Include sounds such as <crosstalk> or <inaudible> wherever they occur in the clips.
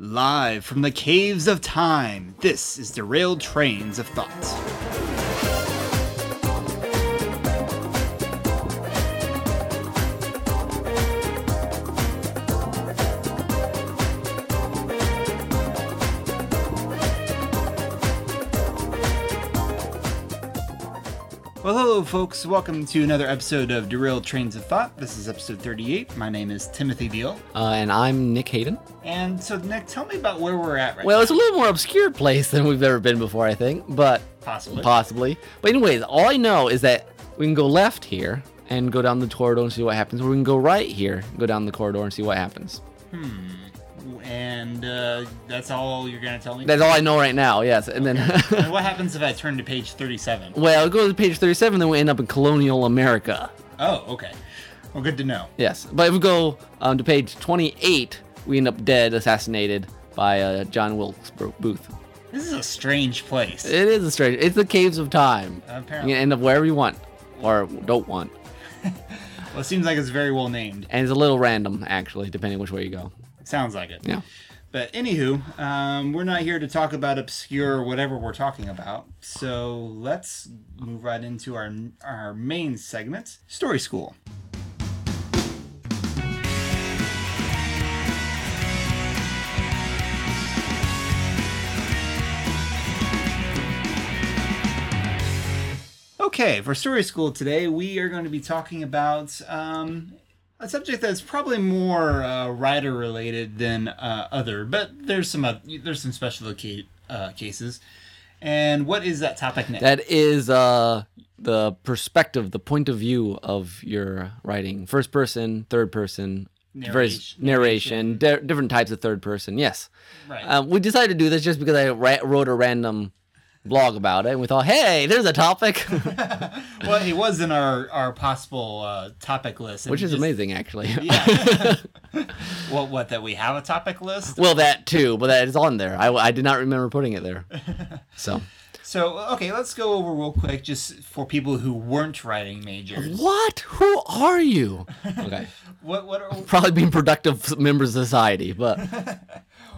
Live from the caves of time, this is Derailed Trains of Thought. Folks. Welcome to another episode of Derailed Trains of Thought. This is episode 38. My name is Timothy Deal. Uh, and I'm Nick Hayden. And so, Nick, tell me about where we're at right Well, now. it's a little more obscure place than we've ever been before, I think, but Possibly. possibly. But anyways, all I know is that we can go left here and go down the corridor and see what happens. Or we can go right here, and go down the corridor and see what happens. And uh, that's all you're going to tell me? That's all I know right now. Yes, and then <laughs> And what happens if I turn to page 37? well, go to page 37, then we end up in colonial America. Oh, okay. Well, good to know. Yes, but if we go um, to page 28, we end up dead, assassinated by uh, John Wilkes Booth. This is a strange place. It is a strange. It's the caves of time. Apparently. You can end up wherever you want, or don't want. <laughs> Well, it seems like it's very well named. And it's a little random, actually, depending which way you go. Sounds like it. Yeah. But anywho, um, we're not here to talk about obscure whatever we're talking about. So let's move right into our our main segment, Story School. Okay, for Story School today, we are going to be talking about um, a subject that's probably more uh, writer related than uh, other, but there's some uh, there's some special ca- uh, cases. And what is that topic next? That is uh, the perspective, the point of view of your writing. First person, third person, Narration- narration, di- different types of third person. Yes. right. Um, we decided to do this just because I ra- wrote a random blog about it, and we thought, hey, there's a topic, <laughs> <laughs> well, it was in our our possible uh, topic list, which is just- amazing, actually. Yeah. <laughs> what what that we have a topic list? well, that too, but that is on there. I, I did not remember putting it there. So. So okay, let's go over real quick, just for people who weren't writing majors. What? Who are you? Okay. What what are, Probably being productive members of society, but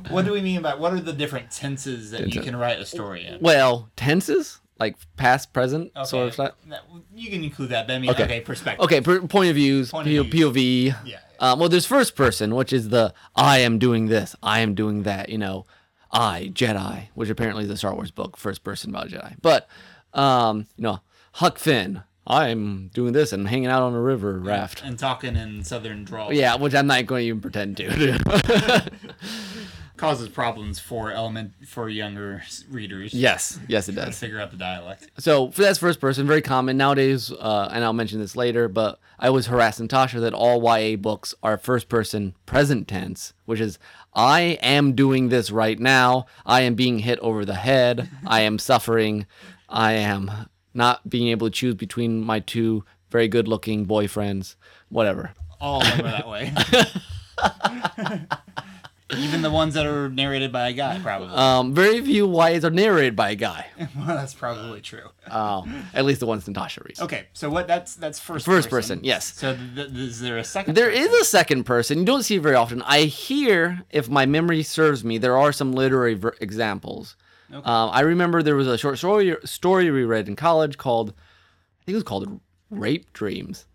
what do we mean by what are the different tenses that you can write a story in? well, tenses like past, present, sort of stuff. you can include that. But I mean, okay, Okay. perspective. Okay, per- point of views, Point P- of views. POV. Yeah, yeah. Um, well, there's first person, which is the I am doing this, I am doing that. You know, I Jedi, which apparently is a Star Wars book, first person about Jedi. But um, you know, Huck Finn, I'm doing this and hanging out on a river raft. and talking in southern drawl. Yeah, which I'm not going to even pretend to. <laughs> <laughs> causes problems for element for younger readers. yes, yes, it does. figure out the dialect. So for that's first person, very common nowadays, uh, and I'll mention this later. But I was harassing Tasha that all YA books are first person present tense, which is I am doing this right now. I am being hit over the head. I am suffering. I am not being able to choose between my two very good looking boyfriends. Whatever. All are that way. <laughs> <laughs> Even the ones that are narrated by a guy, probably. Um, very few YAs are narrated by a guy. <laughs> well, that's probably true. Um, at least the ones Natasha reads. Okay, so what? That's that's first. First person, yes. So th- th- is there a second? There person? is a second person. You don't see it very often. I hear, if my memory serves me, there are some literary ver- examples. Okay. Um, I remember there was a short story story we read in college called, I think it was called "Rape Dreams."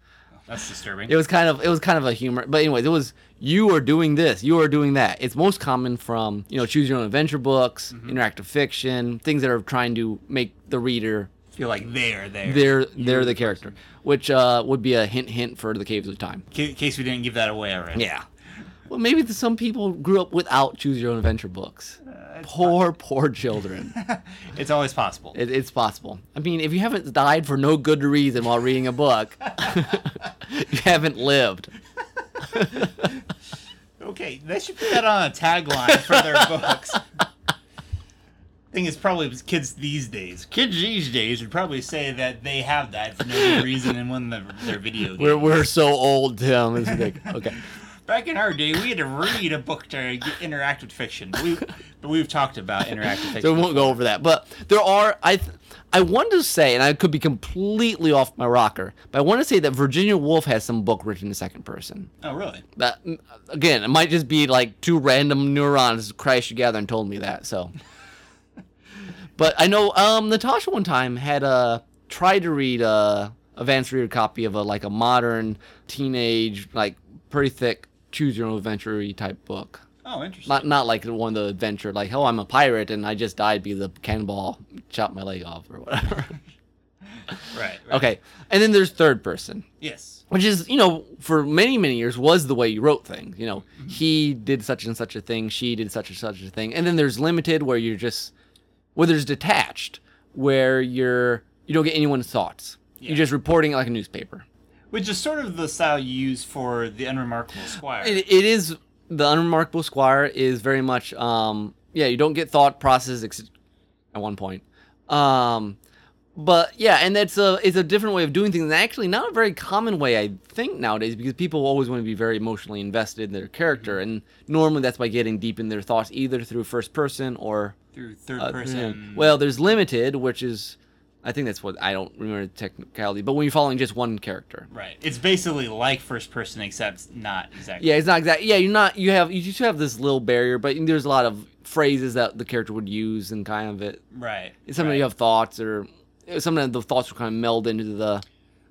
That's disturbing. It was kind of it was kind of a humor, but anyways, it was you are doing this, you are doing that. It's most common from you know choose your own adventure books, Mm-hmm. interactive fiction, things that are trying to make the reader feel like they're there. they're they're the character, which uh, would be a hint hint for the Caves of Time. In case we didn't give that away already. Yeah. Well, maybe some people grew up without choose your own adventure books. Poor, poor children. <laughs> It's always possible. it, it's possible. I mean, if you haven't died for no good reason while reading a book, <laughs> you haven't lived. <laughs> Okay, they should put that on a tagline for their books. Thing is, probably kids these days. Kids these days would probably say that they have died for no good reason in one of their, their video games. We're, we're so old, Tim. It's like, okay. Back in our day, we had to read a book to get, interact with fiction. We, But we've talked about <laughs> interactive fiction. so we won't go over that. But there are I I want to say, and I could be completely off my rocker, but I want to say that Virginia Woolf has some book written in second person. Oh, really? But mm, again, it might just be like two random neurons crashed together and told me that. So, <laughs> but I know um, Natasha one time had uh, tried to read a advanced reader copy of a like a modern teenage like pretty thick choose your own adventure type book. Oh, interesting. Not not like the one the adventure like oh I'm a pirate and I just died because the cannonball chopped my leg off or whatever. <laughs> <laughs> right, right. okay, and then there's third person Yes. which is you know for many many years was the way you wrote things you know mm-hmm. he did such and such a thing she did such and such a thing and then there's limited where you're just where there's detached where you're you don't get anyone's thoughts Yeah. you're just reporting it like a newspaper Which is sort of the style you use for the unremarkable squire. it, it is the unremarkable squire is very much um yeah you don't get thought process ex- at one point um but yeah and that's a it's a different way of doing things and actually not a very common way i think nowadays because people always want to be very emotionally invested in their character and normally that's by getting deep in their thoughts either through first person or through third uh, person. well there's limited which is i think that's what i don't remember the technicality but when you're following just one character right. It's basically like first person, except not exactly. Yeah, it's not exact. Yeah, you're not. You have you just have this little barrier, but there's a lot of phrases that the character would use and kind of it. Right. Sometimes right. you have thoughts, or sometimes the thoughts will kind of meld into the.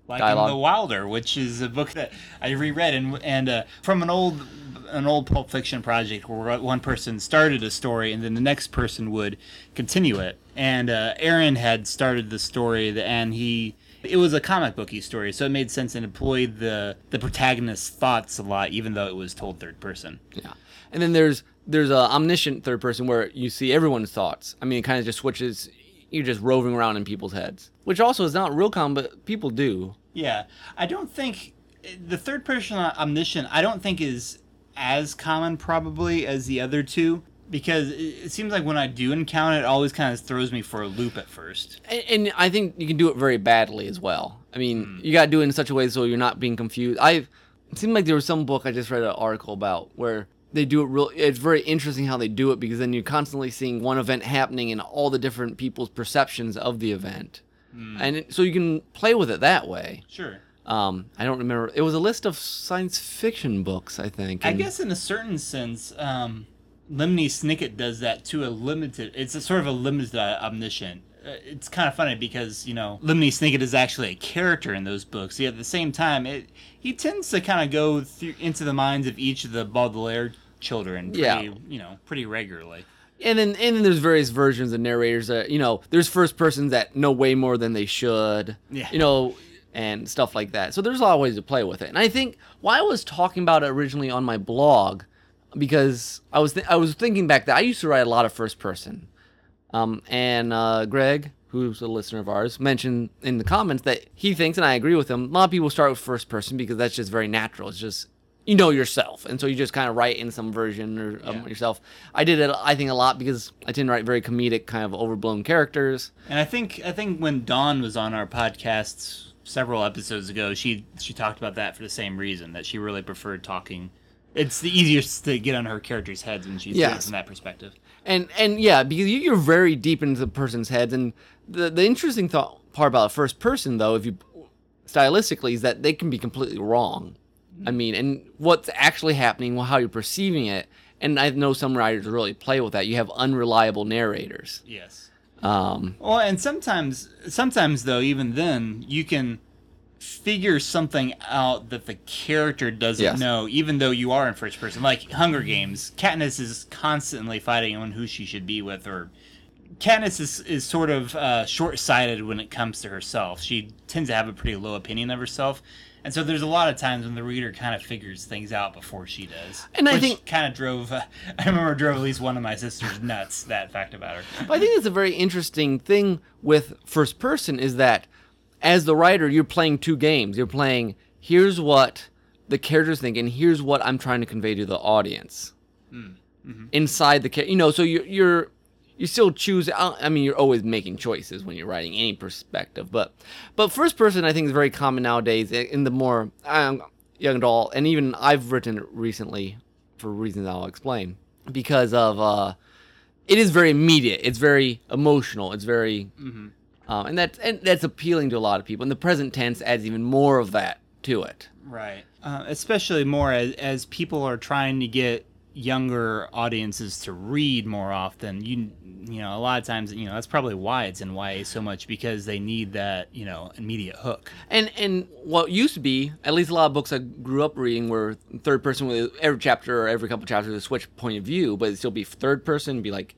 Like dialogue. in The Wilder, which is a book that I reread and and uh, from an old an old Pulp Fiction project where one person started a story and then the next person would continue it. And uh, Aaron had started the story and he it was a comic booky story, so it made sense and employed the the protagonist's thoughts a lot, even though it was told third person. Yeah, and then there's there's a omniscient third person where you see everyone's thoughts. I mean, it kind of just switches. You're just roving around in people's heads, which also is not real common, but people do. Yeah, I don't think the third person omniscient. I don't think is as common probably as the other two because it seems like when I do encounter it, it always kind of throws me for a loop at first. And, and I think you can do it very badly as well. I mean, hmm. you got to do it in such a way so you're not being confused. I it seemed like there was some book I just read an article about where they do it real. It's very interesting how they do it because then you're constantly seeing one event happening and all the different people's perceptions of the event, and it, so you can play with it that way. Sure. Um, I don't remember. It was a list of science fiction books, I think. I guess in a certain sense, um, Lemony Snicket does that to a limited. It's a sort of a limited uh, omniscient. Uh, it's kind of funny because you know Lemony Snicket is actually a character in those books. Yet at the same time, it he tends to kind of go through into the minds of each of the Baudelaire children. Pretty, Yeah. You know, pretty regularly. and then and then there's various versions of narrators that you know there's first persons that know way more than they should Yeah. you know and stuff like that so there's a lot of ways to play with it and i think why i was talking about it originally on my blog because i was th- i was thinking back that i used to write a lot of first person um, and uh, greg who's a listener of ours mentioned in the comments that he thinks and i agree with him a lot of people start with first person because that's just very natural it's just you know yourself and so you just kind of write in some version or, of Yeah. yourself i did it i think a lot because i tend to write very comedic kind of overblown characters And I think I think when Dawn was on our podcast several episodes ago, she she talked about that for the same reason that she really preferred talking. It's the easiest to get on her characters' heads when she's Yes. from that perspective. and and yeah because you- you're very deep into the person's heads and the the interesting thought part about first person though if you stylistically is that they can be completely wrong i mean and what's actually happening well how you're perceiving it and i know some writers really play with that you have unreliable narrators Yes. um Well, and sometimes, sometimes though, even then, you can figure something out that the character doesn't Yes. know, even though you are in first person. Like Hunger Games, Katniss is constantly fighting on who she should be with, or Katniss is, is sort of uh, short-sighted when it comes to herself. She tends to have a pretty low opinion of herself. And so there's a lot of times when the reader kind of figures things out before she does. And I think- kind of drove, uh, <laughs> I remember drove at least one of my sisters nuts, that fact about her. But I think that's a very interesting thing with first person is that as the writer, you're playing two games. You're playing here's what the characters think, and here's what I'm trying to convey to the audience inside the character. You know, so you're you're you still choose. I mean, you're always making choices when you're writing any perspective, but but first person I think is very common nowadays in the more um, young adult, and even I've written it recently for reasons I'll explain because of. uh it is very immediate. It's very emotional. It's very, Mm-hmm. um, and that's and that's appealing to a lot of people. And the present tense adds even more of that to it. Right. Uh, especially more as, as people are trying to get younger audiences to read more often. You you know, a lot of times, you know, that's probably why it's in YA so much because they need that, you know, immediate hook. And and what used to be, at least a lot of books I grew up reading were third person with every chapter or every couple chapters a switch point of view, but it'd still be third person. Be like,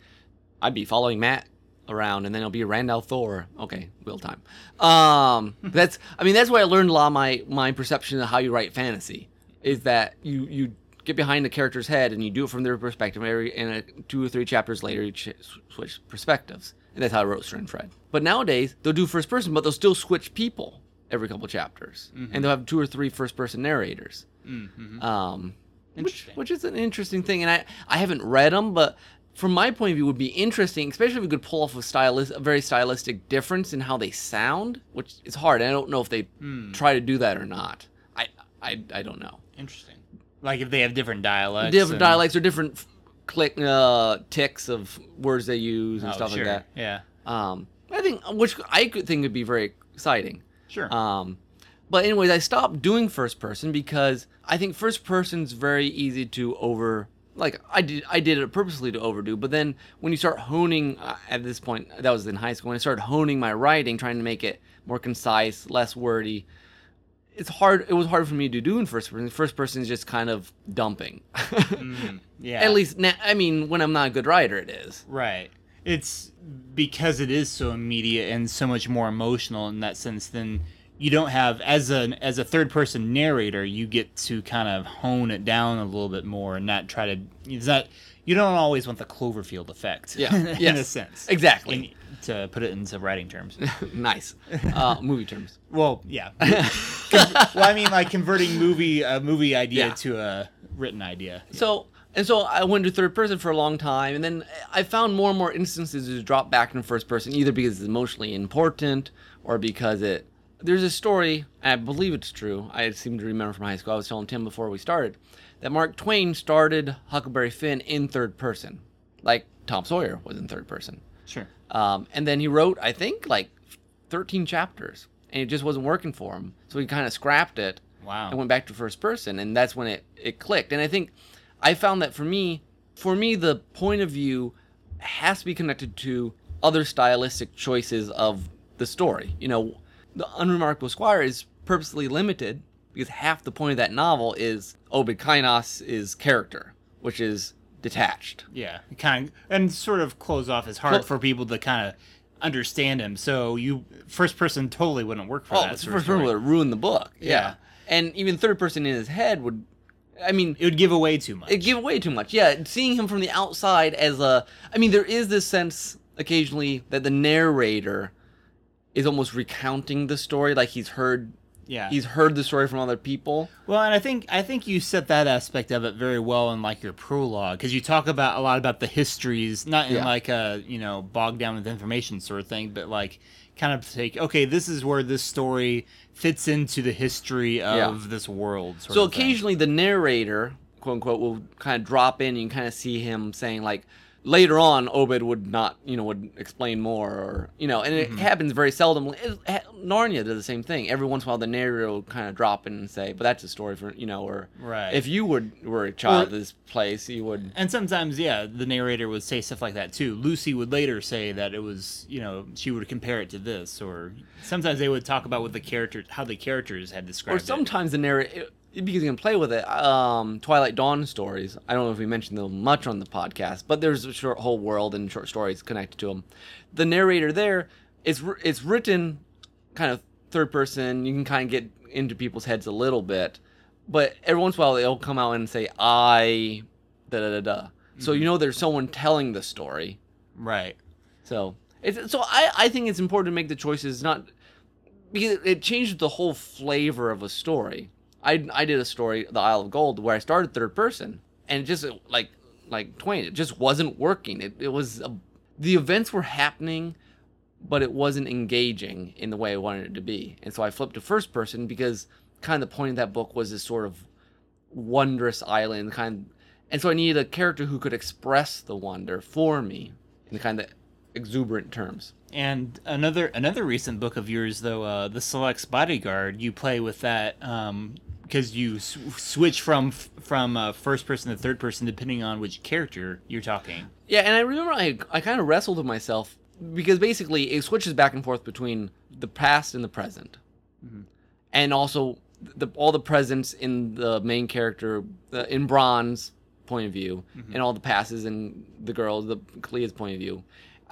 I'd be following Matt around, and then it'll be Rand al'Thor. Okay, real time. Um, <laughs> that's I mean that's where I learned a lot of my my perception of how you write fantasy is that you you get behind the character's head and you do it from their perspective. Every and a, two or three chapters later, you ch- switch perspectives, and that's how I wrote Stern Fred. But nowadays they'll do first person, but they'll still switch people every couple chapters, mm-hmm. and they'll have two or three first person narrators. Mm-hmm. Um, which, which is an interesting thing, and I I haven't read them, but from my point of view, would be interesting, especially if we could pull off a stylist, a very stylistic difference in how they sound, which is hard. I don't know if they hmm. try to do that or not. I I, I don't know. Interesting. Like if they have different dialects. Different and- dialects or different click uh, ticks of words they use and Oh, stuff sure. like that. Yeah. Um, I think which I could think would be very exciting. Sure. Um, but anyways, I stopped doing first person because I think first person's very easy to over. Like I did, I did it purposely to overdo. But then when you start honing, uh, at this point, that was in high school. When I started honing my writing, trying to make it more concise, less wordy, it's hard. It was hard for me to do in first person. First person is just kind of dumping. <laughs> Mm, yeah. At least, na- I mean, when I'm not a good writer, it is. Right. It's because it is so immediate and so much more emotional in that sense. Then you don't have as an as a third person narrator, you get to kind of hone it down a little bit more and not try to. Is that you don't always want the Cloverfield effect? Yeah. <laughs> in Yes. a sense. Exactly. To put it into writing terms. <laughs> nice. Uh, movie terms. Well, yeah. <laughs> Con- well, I mean, like converting movie a movie idea Yeah. to a written idea. So and so I went to third person for a long time, and then I found more and more instances to drop back in first person, either because it's emotionally important or because it. There's a story, and I believe it's true. I seem to remember from high school. I was telling Tim before we started that Mark Twain started Huckleberry Finn in third person, like Tom Sawyer was in third person. Sure. Um, and then he wrote, I think, like 13 chapters, and it just wasn't working for him. So he kind of scrapped it Wow. and went back to first person, and that's when it, it clicked. And I think I found that for me, for me, the point of view has to be connected to other stylistic choices of the story. You know, the Unremarkable Squire is purposely limited because half the point of that novel is Obed Kainos is character, which is detached. Yeah, kind of, and sort of close off his heart Clo- for people to kind of understand him. So you first person totally wouldn't work for Oh, that. first person story. would ruin the book. Yeah. Yeah. And even third person in his head would, I mean, It would give away too much. it give away too much. Yeah, seeing him from the outside as a, I mean, there is this sense occasionally that the narrator is almost recounting the story, like he's heard, yeah. he's heard the story from other people. well, and I think I think you set that aspect of it very well in like your prologue because you talk about a lot about the histories, not in Yeah. like a you know bogged down with information sort of thing, but like kind of take okay, this is where this story fits into the history of Yeah. this world. Sort So of thing. occasionally the narrator, quote unquote, will kind of drop in. and You can kind of see him saying like. Later on, Obed would not, you know, would explain more, or you know, and it Mm-hmm. happens very seldom. It, Narnia does the same thing. Every once in a while, the narrator will kind of drop in and say, "But that's a story for you know," or Right. If you would were a child Or- of this place, you would. And sometimes, yeah, the narrator would say stuff like that too. Lucy would later say that it was, you know, she would compare it to this, or sometimes they would talk about what the characters, how the characters had Or described it. sometimes the narrator, because you can play with it. Um, Twilight Dawn stories. I don't know if we mentioned them much on the podcast, but there's a short whole world and short stories connected to them. The narrator there is it's written kind of third person. You can kind of get into people's heads a little bit, but every once in a while they'll come out and say I da da da da. So you know there's someone telling the story. Right. So it's so I I think it's important to make the choices not because it changes the whole flavor of a story. I I did a story, The Isle of Gold, where I started third person, and it just like like Twain, it just wasn't working. It it was a, the events were happening, but it wasn't engaging in the way I wanted it to be, and so I flipped to first person because kind of the point of that book was this sort of wondrous island kind of, And so I needed a character who could express the wonder for me in the kind of exuberant terms. And another another recent book of yours, though, uh, the Select's Bodyguard, you play with that because you s- switch from from uh, first person to third person depending on which character you're talking. Yeah, and I remember I I kind of wrestled with myself because basically it switches back and forth between the past and the present, and also the all the presents in the main character uh, in Bron's point of view, and all the passes in the girls, the Clea's point of view.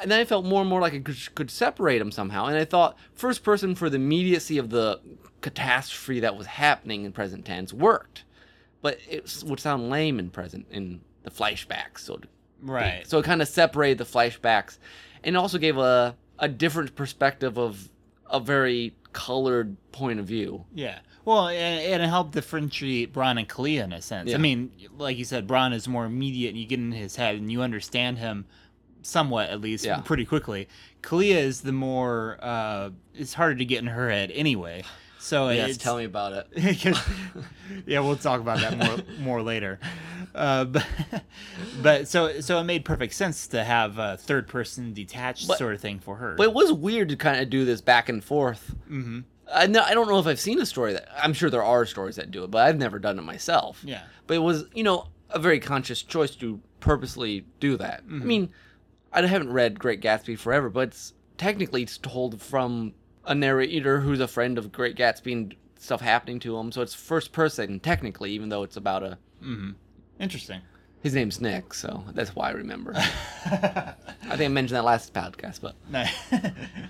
And then I felt more and more like I could, could separate them somehow. And I thought first person for the immediacy of the catastrophe that was happening in present tense worked, but it would sound lame in present in the flashbacks. So Right. so it kind of separated the flashbacks, and also gave a a different perspective of a very colored point of view. Yeah. Well, and, and it helped differentiate Bron and Kalia in a sense. Yeah. I mean, like you said, Bron is more immediate, and you get in his head, and you understand him somewhat, at least, Yeah. pretty quickly. Kalia is the more. Uh, it's harder to get in her head anyway. So Yes, tell me about it. <laughs> <laughs> yeah, we'll talk about that more more later. Uh, <laughs> but but so so it made perfect sense to have a third person detached But- sort of thing for her. But it was weird to kind of do this back and forth. Mm-hmm. I, know, I don't know if I've seen a story that I'm sure there are stories that do it, but I've never done it myself. Yeah. But it was, you know, a very conscious choice to purposely do that. I mean, I haven't read Great Gatsby forever, but it's technically it's told from a narrator who's a friend of Great Gatsby and stuff happening to him. So it's first person technically, even though it's about a. Mm-hmm. Interesting. His name's Nick, so that's why I remember. <laughs> I think I mentioned that last podcast, but Nice.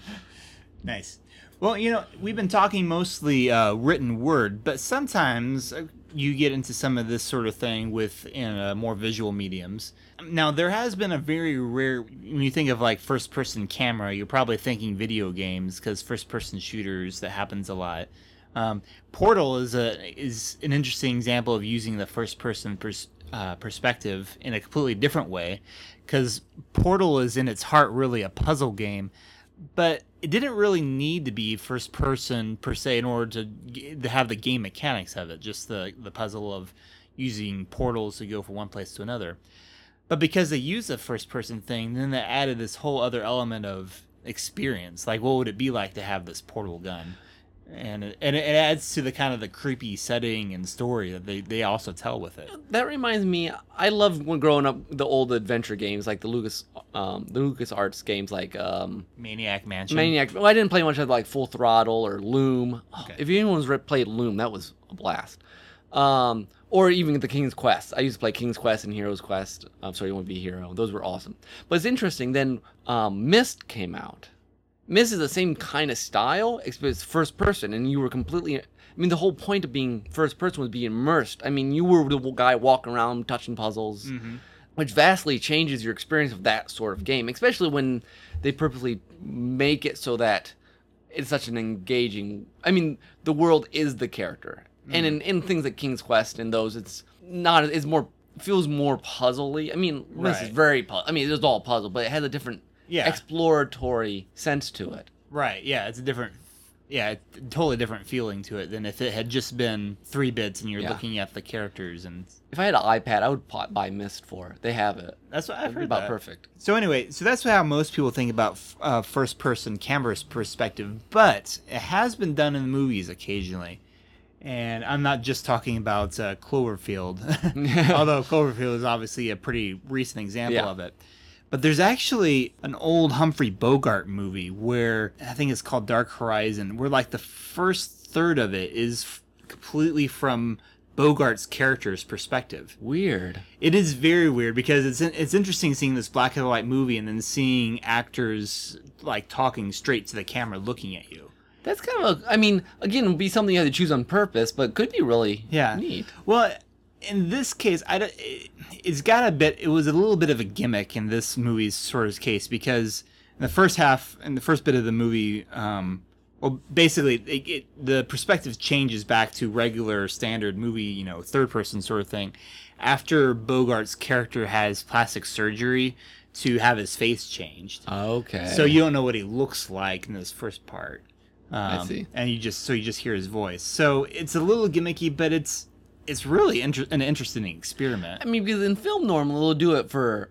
<laughs> nice. Well, you know, we've been talking mostly uh, written word, but sometimes uh, you get into some of this sort of thing with in uh, more visual mediums. Now, there has been a very rare. When you think of like first-person camera, you're probably thinking video games because first-person shooters that happens a lot. Um, Portal is a is an interesting example of using the first-person pers- uh, perspective in a completely different way, because Portal is in its heart really a puzzle game, but it didn't really need to be first person per se in order to, to have the game mechanics of it. Just the the puzzle of using portals to go from one place to another. But because they use a first person thing, then they added this whole other element of experience. Like, what would it be like to have this portal gun? And it, and it adds to the kind of the creepy setting and story that they, they also tell with it. that reminds me. I love when growing up the old adventure games like the Lucas, um, the Lucas Arts games like um, Maniac Mansion. Maniac. Well, I didn't play much of like Full Throttle or Loom. Oh, Okay. If anyone's played Loom, that was a blast. Um, or even the King's Quest. I used to play King's Quest and Hero's Quest. I'm sorry, you want to be a hero. Those were awesome. But it's interesting. Then um, Myst came out. Myst is the same kind of style, except it's first person, and you were completely. I mean, the whole point of being first person was being immersed. I mean, you were the guy walking around touching puzzles, mm-hmm. which vastly changes your experience of that sort of game, especially when they purposely make it so that it's such an engaging. I mean, the world is the character, and mm-hmm. in, in things like King's Quest and those, it's not. It's more feels more puzzly. I mean, this is very. pu- I mean, it's all puzzle, but it has a different Yeah. exploratory sense to it. Right. Yeah, it's a different. Yeah, totally different feeling to it than if it had just been three bits and you're Yeah. looking at the characters and If I had an iPad, I would buy Myst for it. They have it. that's what I've It'd heard about that. perfect. So anyway, so that's how most people think about uh, first-person camera perspective, but it has been done in the movies occasionally. And I'm not just talking about uh, Cloverfield, <laughs> <laughs> although Cloverfield is obviously a pretty recent example Yeah. of it. But there's actually an old Humphrey Bogart movie where I think it's called Dark Horizon, where like the first third of it is f- completely from Bogart's character's perspective. Weird. It is very weird because it's it's interesting seeing this black and white movie and then seeing actors like talking straight to the camera, looking at you. That's kind of a. I mean, again, it would be something you had to choose on purpose, but could be really Yeah. neat. Well, in this case, I don't, it, it's got a bit. It was a little bit of a gimmick in this movie's sort of case because in the first half, in the first bit of the movie, um, well, basically, it, it, the perspective changes back to regular standard movie, you know, third person sort of thing. After Bogart's character has plastic surgery to have his face changed, Okay. so you don't know what he looks like in this first part. Um, see. And you just so you just hear his voice. So it's a little gimmicky, but it's it's really inter- an interesting experiment. I mean, because in film normally they'll do it for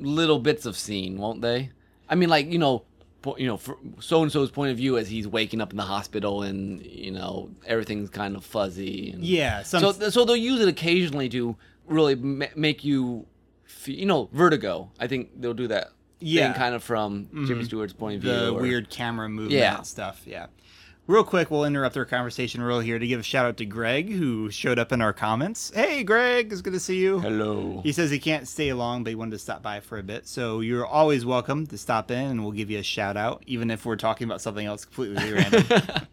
little bits of scene, won't they? I mean, like you know, po- you know, so and so's point of view as he's waking up in the hospital, and you know everything's kind of fuzzy. And, Yeah, some, So so they'll use it occasionally to really ma- make you, fe you know, vertigo. I think they'll do that. Yeah. thing kind of from Jimmy mm-hmm. Stewart's point of view. the or- weird camera movement Yeah. stuff. Yeah. Real quick, we'll interrupt our conversation real here to give a shout out to Greg who showed up in our comments. Hey, Greg, it's good to see you. Hello. He says he can't stay long, but he wanted to stop by for a bit. So you're always welcome to stop in, and we'll give you a shout out, even if we're talking about something else completely random. <laughs>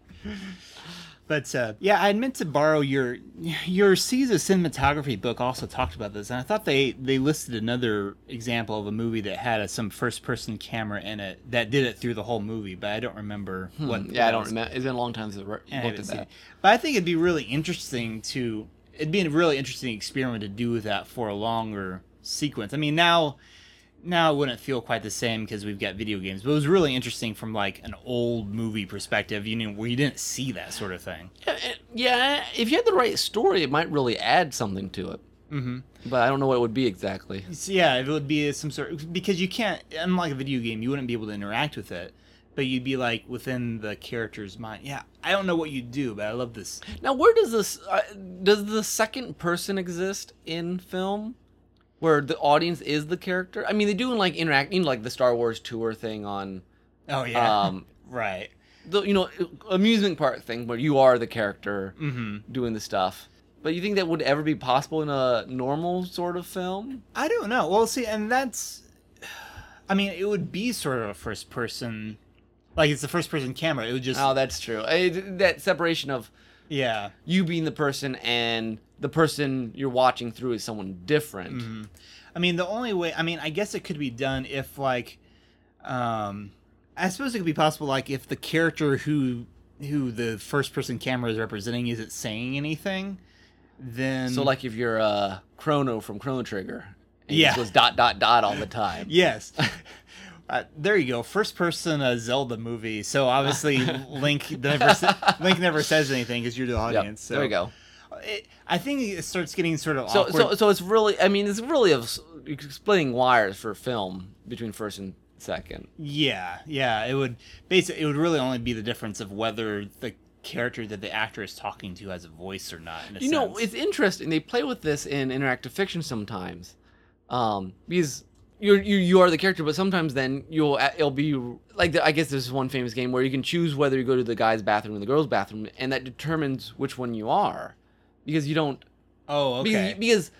But uh, yeah, I meant to borrow your your of Cinematography book. Also talked about this, and I thought they they listed another example of a movie that had a, some first person camera in it that did it through the whole movie, but I don't remember what. Hmm. Yeah, I don't remember. It's been a long time since I re- and I looked at that. it. But I think it'd be really interesting to it'd be a really interesting experiment to do that for a longer sequence. I mean, now now it wouldn't feel quite the same because we've got video games, but it was really interesting from like an old movie perspective, you know, where you didn't see that sort of thing. Yeah, if you had the right story, it might really add something to it. Mm-hmm. But I don't know what it would be exactly. So, yeah, it would be some sort because you can't unlike a video game, you wouldn't be able to interact with it. But you'd be like within the character's mind. Yeah, I don't know what you do, but I love this. Now, where does this uh, does the second person exist in film, where the audience is the character? I mean, they do like interacting, you know, like the Star Wars tour thing on, Oh yeah, um, <laughs> right. the you know amusement park thing where you are the character Mm-hmm. doing the stuff. But you think that would ever be possible in a normal sort of film? I don't know. Well, see, and that's, I mean, it would be sort of a first person, like it's the first person camera. It would just, Oh, that's true. I, that separation of yeah, you being the person and the person you're watching through is someone different. Mm-hmm. I mean, the only way, I mean, I guess it could be done if like, um, I suppose it could be possible like if the character who who the first person camera is representing isn't saying anything, then So like if you're uh, Chrono from Chrono Trigger, and Yeah. was dot dot dot all the time. <laughs> Yes. <laughs> Uh, there you go. First person uh, Zelda movie. So obviously <laughs> Link never sa- Link never says anything because you're the Yep, audience. so there you go. It, I think it starts getting sort of So awkward. so so it's really I mean it's really of splitting wires for film between first and second. yeah, yeah. It would basically it would really only be the difference of whether the character that the actor is talking to has a voice or not. You know, it's interesting. They play with this in interactive fiction sometimes, um, because you're, you you are the character, but sometimes then you'll it'll be like the, I guess there's one famous game where you can choose whether you go to the guy's bathroom or the girl's bathroom, and that determines which one you are, because you don't oh okay because, because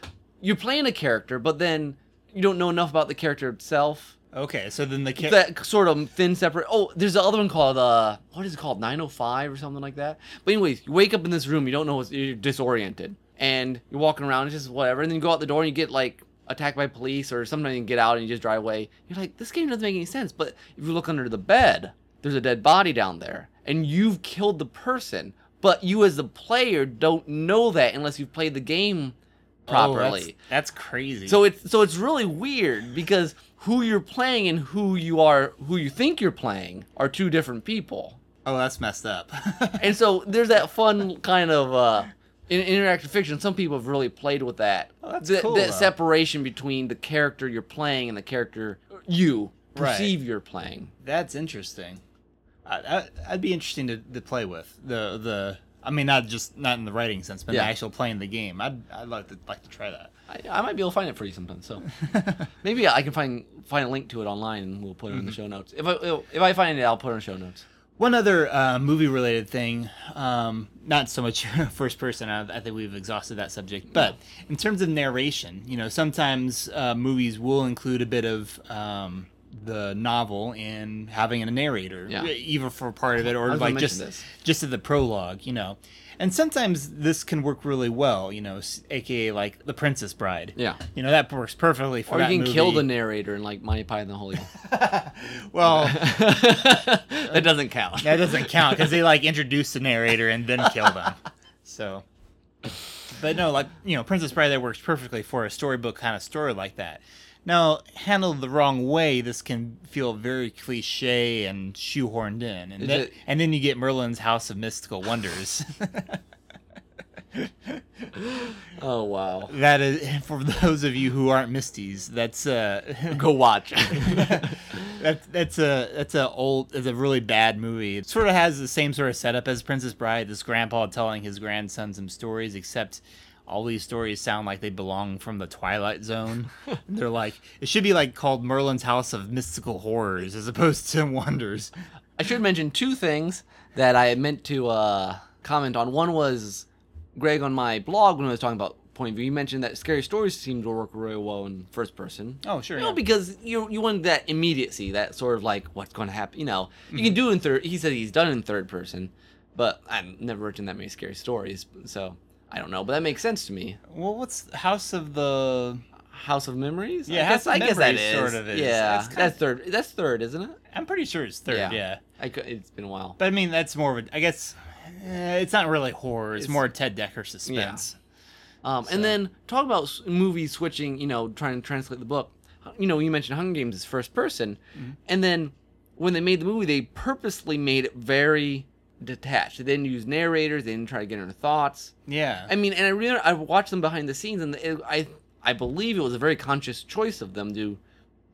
you're playing a character, but then you don't know enough about the character itself. okay. So then the ca- That sort of thin separate. Oh, there's the other one called uh, what is it called? 905 or something like that. But anyways, you wake up in this room, you don't know what's you're disoriented, and you're walking around, it's just whatever, and then you go out the door and you get like attacked by police, or sometimes you get out and you just drive away. You're like, this game doesn't make any sense. But if you look under the bed, there's a dead body down there, and you've killed the person. But you as a player don't know that unless you've played the game Oh, properly. that's, that's crazy. So it's so it's really weird because who you're playing and who you are, who you think you're playing, are two different people. oh, that's messed up. <laughs> And so there's that fun kind of uh, in interactive fiction. Some people have really played with that. Oh, that's that, cool, that though. separation between the character you're playing and the character you Right. perceive you're playing. That's interesting. I, I'd be interesting to, to play with the the. I mean, not just not in the writing sense, but Yeah. the actual playing the game. I'd I'd like to like to try that. I, I might be able to find it for you sometime. So <laughs> maybe I can find find a link to it online and we'll put it in Mm-hmm. the show notes. If I if I find it, I'll put it in the show notes. One other uh, movie related thing, um, not so much <laughs> first person. I, I think we've exhausted that subject. But in terms of narration, you know, sometimes uh, movies will include a bit of um, the novel in having a narrator, Yeah. either for part of it or like just this. just at the prologue, you know. And sometimes this can work really well, you know, aka like The Princess Bride. Yeah. You know, that works perfectly for Or you can movie. kill the narrator in like Monty Python and the Holy. <laughs> <laughs> well, that doesn't count. that doesn't count because they like introduce the narrator and then kill them. <laughs> So, but no, like you know, Princess Bride that works perfectly for a storybook kind of story like that. Now, handled the wrong way, this can feel very cliche and shoehorned in, and then, it- and then you get Merlin's House of Mystical Wonders. <laughs> Oh wow. That is for those of you who aren't MSTies. That's uh, <laughs> Go watch. <laughs> that's that's a that's a old it's a really bad movie. It sort of has the same sort of setup as Princess Bride. This grandpa telling his grandson some stories, except all these stories sound like they belong from the Twilight Zone. They're like it should be like called Merlin's House of Mystical Horrors as opposed to Wonders. I should mention two things that I meant to uh, comment on. One was Greg on my blog when I was talking about point of view. You mentioned that scary stories seem to work really well in first person. Oh sure. You know, because you you want that immediacy, that sort of like what's going to happen. You know, you can do in third. He said he's done in third person, but I've never written that many scary stories, so I don't know. But that makes sense to me. Well, what's House of the? House of Memories. Yeah, I House guess, of I guess that is. sort of is. Yeah, kind that's third. That's third, isn't it? I'm pretty sure it's third. Yeah. Yeah. I it's been a while. But I mean, that's more of a. I guess eh, it's not really horror. It's, It's- more Ted Dekker suspense. Um, So- And then talk about movies switching, you know, trying to translate the book. You know, you mentioned Hunger Games is first person, Mm-hmm. and then when they made the movie, they purposely made it very detached. They didn't use narrators. They didn't try to get her thoughts. Yeah. I mean, and I really I watched them behind the scenes, and it, I I believe it was a very conscious choice of them to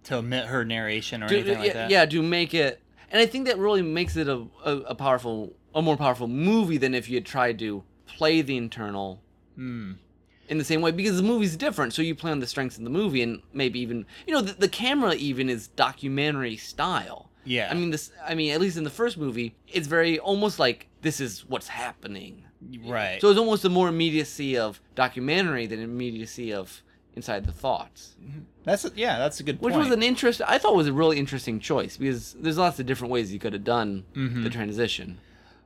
to omit her narration or to, anything like yeah, that. yeah, to make it, and I think that really makes it a, a, a powerful, a more powerful movie than if you had tried to play the internal Hmm. in the same way because the movie's different. So you play on the strengths of the movie, and maybe even you know the, the camera even is documentary style. Yeah. I mean this. I mean at least in the first movie, it's very almost like this is what's happening. right. So it's almost a more immediacy of documentary than immediacy of inside the thoughts, that's a, yeah. That's a good which point. was an interest. I thought was a really interesting choice because there's lots of different ways you could have done Mm-hmm. the transition.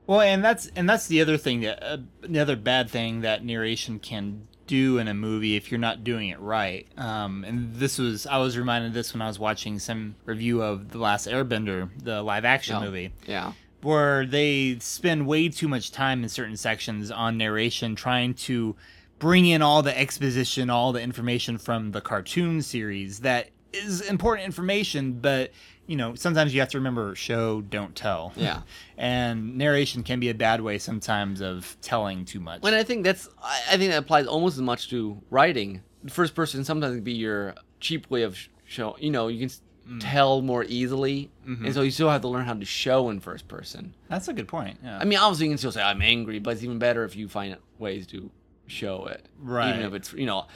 Well, and that's and that's the other thing that uh, the other bad thing that narration can do in a movie if you're not doing it right. Um, and this was I was reminded of this when I was watching some review of the Last Airbender, the live action Oh, movie. Yeah. where they spend way too much time in certain sections on narration trying to bring in all the exposition, all the information from the cartoon series that is important information, but you know, sometimes you have to remember show, don't tell. Yeah. and narration can be a bad way sometimes of telling too much. When I think that's, I think that applies almost as much to writing. First person sometimes can be your cheap way of sh- show. You know, you can s mm. tell more easily, mm-hmm. and so you still have to learn how to show in first person. That's a good point. Yeah. I mean, obviously you can still say I'm angry, but it's even better if you find ways to show it. Right. Even if it's you know,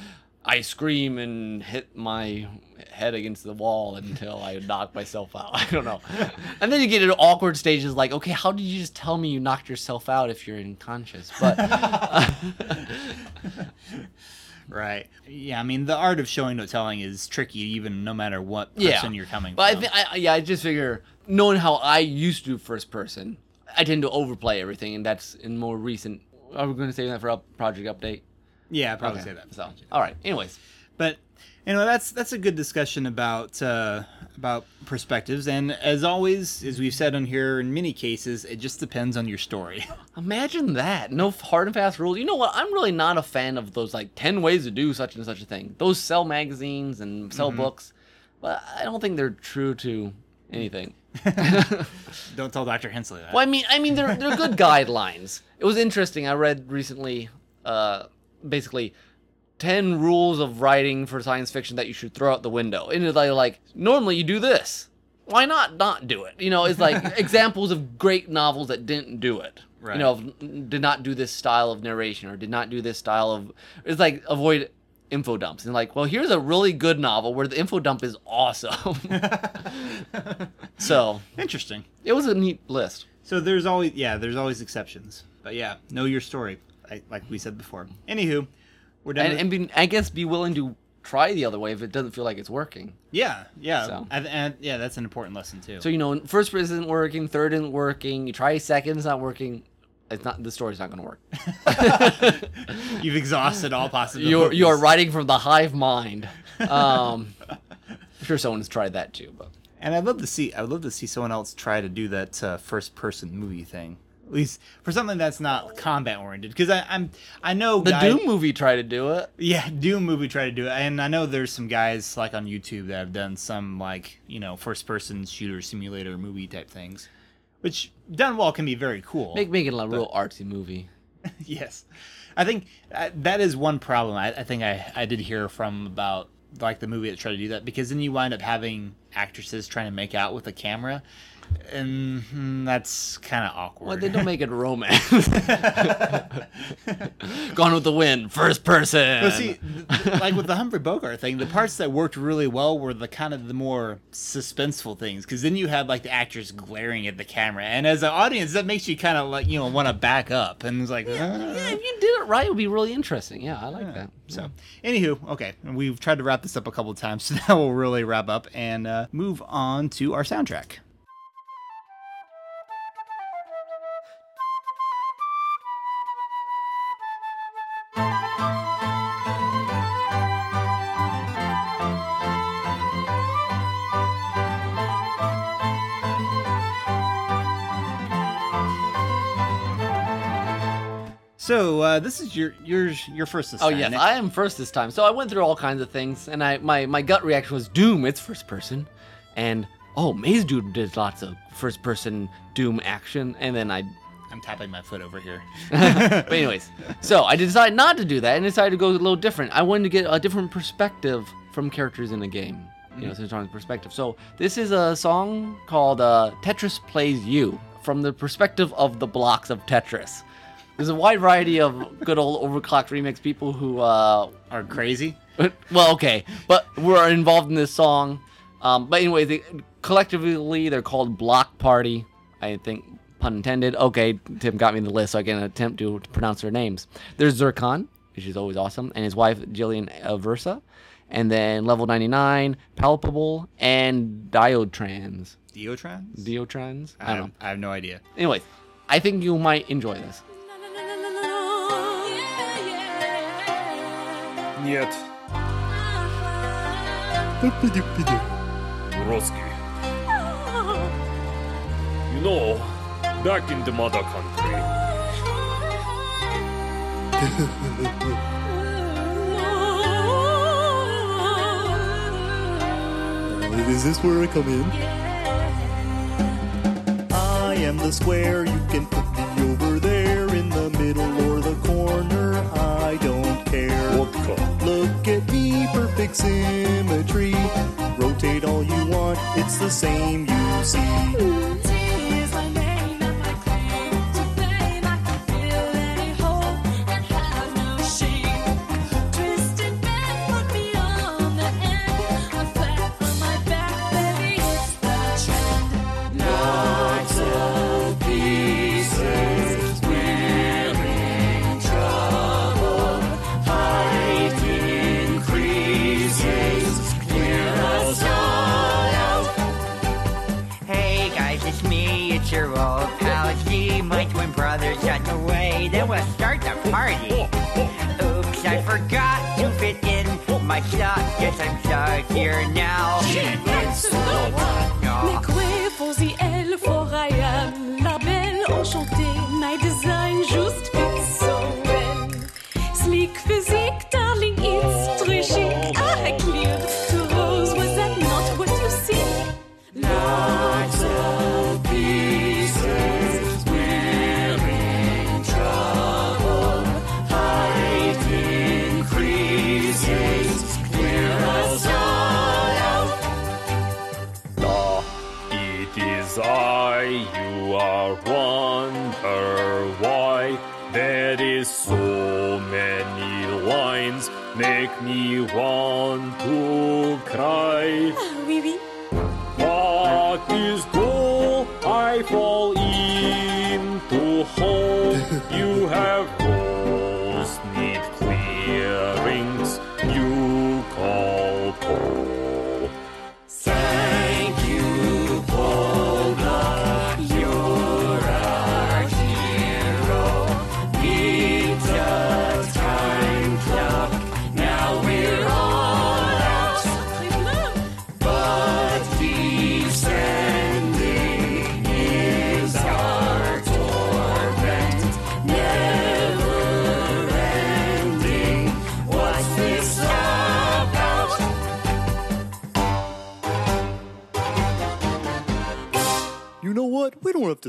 I scream and hit my head against the wall until I knock myself out. <laughs> I don't know. and then you get into awkward stages like, okay, how did you just tell me you knocked yourself out if you're unconscious? But <laughs> right. Yeah. I mean, the art of showing, no telling is tricky, even no matter what yeah, person you're coming But I from. think, I, yeah, I just figure knowing how I used to do first person, I tend to overplay everything, and that's in more recent. Are we going to save that for up, project update? Yeah, I'd probably Okay, say that. So, all right. Anyways, But you know that's that's a good discussion about uh, about perspectives, and as always, as we've said on here, in many cases, it just depends on your story. <laughs> imagine that. No hard and fast rules. You know what? I'm really not a fan of those like ten ways to do such and such a thing. Those sell magazines and sell books, but I don't think they're true to anything. <laughs> <laughs> Don't tell Dr. Hensley that. Well, I mean, I mean, they're they're good guidelines. It was interesting. I read recently, uh, basically, ten rules of writing for science fiction that you should throw out the window. And it's like, like normally you do this. Why not not do it? You know, it's like <laughs> examples of great novels that didn't do it. Right. You know, did not do this style of narration or did not do this style of. It's like avoid info dumps and like, well, here's a really good novel where the info dump is awesome. <laughs> so Interesting. it was a neat list. So there's always yeah, there's always exceptions. But yeah, know your story, like, like we said before. Anywho, we're done. and, with- and be, I guess be willing to try the other way if it doesn't feel like it's working. yeah, yeah, So. I- and yeah, that's an important lesson too. So you know, first person isn't working, third isn't working. You try second, it's not working. It's not the story's not going to work. <laughs> You've exhausted all possibilities. You're you're writing from the hive mind. Um, I'm sure someone has tried that too, but And I'd love to see. I'd love to see someone else try to do that uh, first-person movie thing. At least for something that's not combat-oriented. Because I'm, I know the guy- Doom movie tried to do it. Yeah, Doom movie tried to do it, and I know there's some guys like on YouTube that have done some like you know first-person shooter simulator movie type things, which done well can be very cool. Make make it a real artsy movie. <laughs> yes, I think uh, that is one problem. I, I think I, I did hear from about like the movie that tried to do that because then you wind up having actresses trying to make out with a camera, and mm, that's kind of awkward. Well, they don't make it romance. <laughs> Gone with the Wind, first person. But see, like with the Humphrey Bogart thing, the parts that worked really well were the kind of the more suspenseful things, because then you had like the actors glaring at the camera, and as an audience, that makes you kind of like you know want to back up, and it's like, yeah, "Uh." if you did it right, it would be really interesting. Yeah, I like that. So, anywho, okay, we've tried to wrap this up a couple of times, <laughs> so now we'll really wrap up and uh, move on to our soundtrack. So uh, this is your yours your first this Oh time. yes, Nick. I am first this time. So I went through all kinds of things, and I my my gut reaction was Doom. It's first person, and oh, Maze Dude did lots of first person Doom action, and then I. I'm tapping my foot over here. <laughs> But anyways, so I decided not to do that, and decided to go a little different. I wanted to get a different perspective from characters in the game. You know, Sinatron's perspective. So this is a song called uh, "Tetris Plays You" from the perspective of the blocks of Tetris. There's a wide variety of good old overclocked remix people who uh, Are crazy? <laughs> well, okay, but we're involved in this song. Um, but anyway, they, collectively they're called Block Party. I think pun intended. Okay, Tim got me the list, so I can attempt to, to pronounce their names. There's Zircon, which is always awesome, and his wife Jillian Aversa, and then Level 99, Palpable, and Diotrans. Diotrans? Diotrans? I, I don't know. I have no idea. Anyways, I think you might enjoy this. Нет. Broski. You know, back in the mother country, Is this where I come in? I am the square. You can put me over there in the middle don't care. vodka. Look at me, perfect symmetry. Rotate all you want, it's the same you see. My slot. Guess I'm stuck here now. Mais huevos y elle for Ryan, la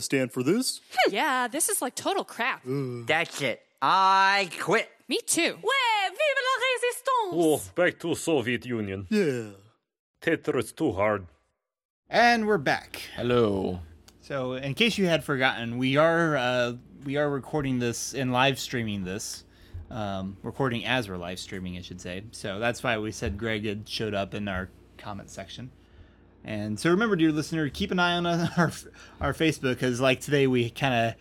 stand for this. Yeah, this is like total crap. That's it. I quit. Me too. Ouais, vive la résistance! Oh, back to Soviet Union. Yeah. Tetris too hard. And we're back. Hello. So, in case you had forgotten, we are uh, we are recording this and live streaming this. Um, recording as we're live streaming, I should say. So that's why we said Greg had showed up in our comment section. And so remember, dear listener, keep an eye on <laughs> our our Facebook because like today we kind of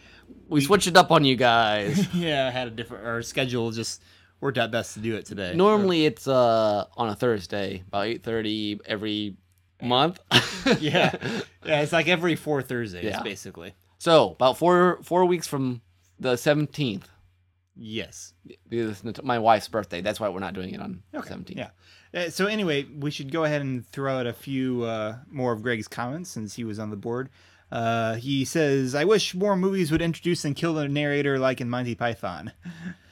We switched it up on you guys. <laughs> yeah had a different our schedule just worked out best to do it today. Normally it's uh on a Thursday, about eight thirty every month. <laughs> yeah, yeah, it's like every four Thursdays Yeah. basically. so about four four weeks from the seventeenth. Yes. Because my wife's birthday. That's why we're not doing it on the seventeenth. Yeah. Uh, so anyway, we should go ahead and throw out a few uh, more of Greg's comments since he was on the board. Uh, he says, "I wish more movies would introduce and kill the narrator like in Monty Python. <laughs>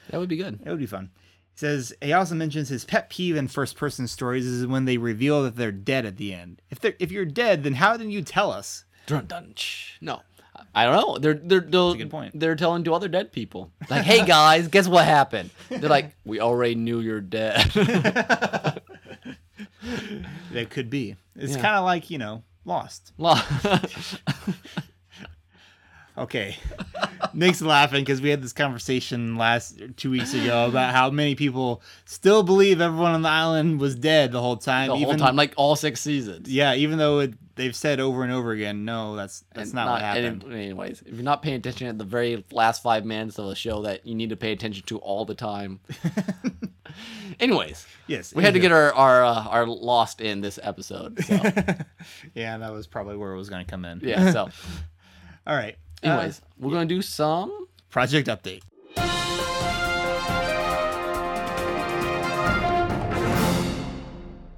That would be good. That would be fun." He says he also mentions his pet peeve in first-person stories is when they reveal that they're dead at the end. If they if you're dead, then how didn't you tell us? Dun, dun, No, I don't know. They're they're they're, a good point. they're telling to other dead people like, "Hey guys, guess what happened?" They're like, "We already knew you're dead." <laughs> <laughs> That could be. It's Yeah. kind of like you know, Lost. Well, <laughs> Okay. Nick's laughing because we had this conversation last two weeks ago about how many people still believe everyone on the island was dead the whole time. the whole time, like all six seasons. Yeah, even though it, they've said over and over again, no, that's that's And not, what happened. anyways, if you're not paying attention at the very last five minutes of a show that you need to pay attention to all the time. <laughs> anyways, yes, we had to get our our uh, our lost in this episode. So <laughs> Yeah, that was probably where it was going to come in. yeah. So <laughs> All right. Uh, anyways, we're gonna do some. project update.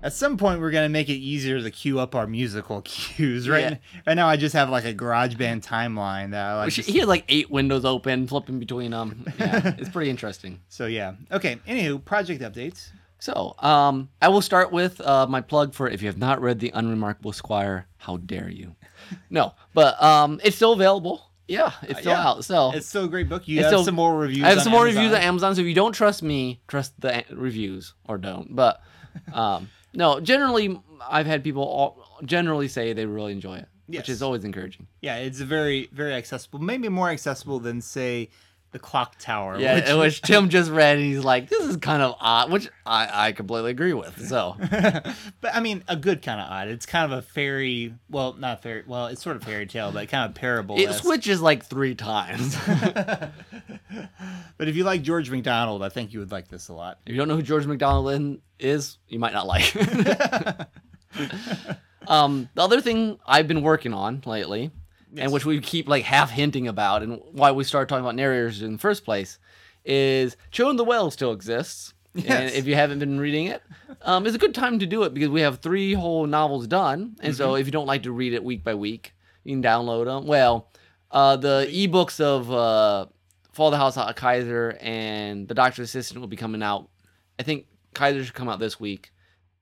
At some point, we're gonna make it easier to queue up our musical <laughs> cues. Right, Yeah. right now, I just have like a GarageBand timeline that I like. Just- he had like eight windows open, flipping between them. Yeah, <laughs> it's pretty interesting. So yeah. Okay. Anywho, project updates. So, um, I will start with uh, my plug for if you have not read The Unremarkable Squire, how dare you? No, but um, it's still available. Yeah, it's still yeah. out. So It's still a great book. You have still- some more reviews. I have some more Amazon. reviews on Amazon. So if you don't trust me, trust the reviews or don't. But <laughs> um, no, generally, I've had people all, generally say they really enjoy it, Yes. which is always encouraging. Yeah, it's very very accessible. Maybe more accessible than say the Clock Tower. Yeah, which- which, Tim just read, and he's like, "This is kind of odd," which I, I completely agree with. So <laughs> but I mean, a good kind of odd. It's kind of a fairy. Well, not fairy. Well, it's sort of fairy tale, but kind of parable. it switches like three times. <laughs> But if you like George MacDonald, I think you would like this a lot. If you don't know who George MacDonald is, you might not like. <laughs> um, the other thing I've been working on lately, and which we keep like half hinting about, and why we started talking about narrators in the first place, is of the Well still exists. And Yes. if you haven't been reading it, um, it's a good time to do it because we have three whole novels done. And so if you don't like to read it week by week, you can download them. Well, uh, the ebooks of uh, Fall the House of Kaiser and The Doctor's Assistant will be coming out. I think Kaiser should come out this week,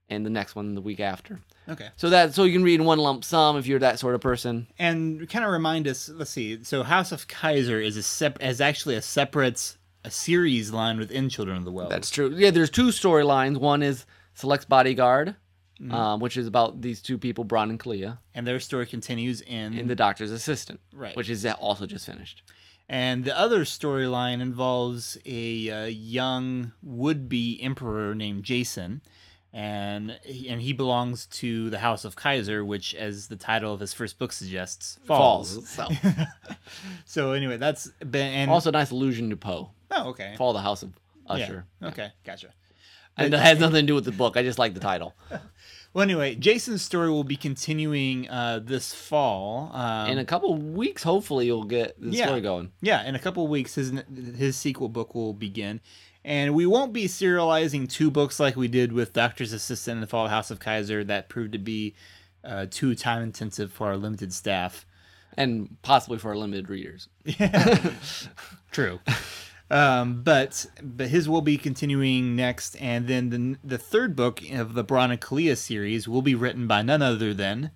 and the next one the week after. Okay. So that so you can read in one lump sum if you're that sort of person. And kind of remind us. Let's see. So House of Kaiser is a sep- is actually a separate a series line within Children of the Well. That's true. Yeah, there's two storylines. One is Select's Bodyguard, um, which is about these two people, Bron and Kalia, and their story continues in, in the Doctor's Assistant, Right. which is also just finished. And the other storyline involves a uh, young would-be emperor named Jason, and and he belongs to the House of Kaiser, which, as the title of his first book suggests, falls. So <laughs> So anyway, that's been and also a nice allusion to Poe. oh okay, Fall of the House of yeah, Usher. okay, gotcha. And it has nothing to do with the book. I just like the title. <laughs> Well, anyway, Jason's story will be continuing uh, this fall. Um, In a couple weeks, hopefully, you'll get the Yeah. story going. Yeah, in a couple of weeks, his his sequel book will begin, and we won't be serializing two books like we did with Doctor's Assistant and the Fall of House of Kaiser. That proved to be uh, too time intensive for our limited staff. And possibly for our limited readers. <laughs> Yeah. True. um, but but his will be continuing next, and then the the third book of the Bron and Kalia series will be written by none other than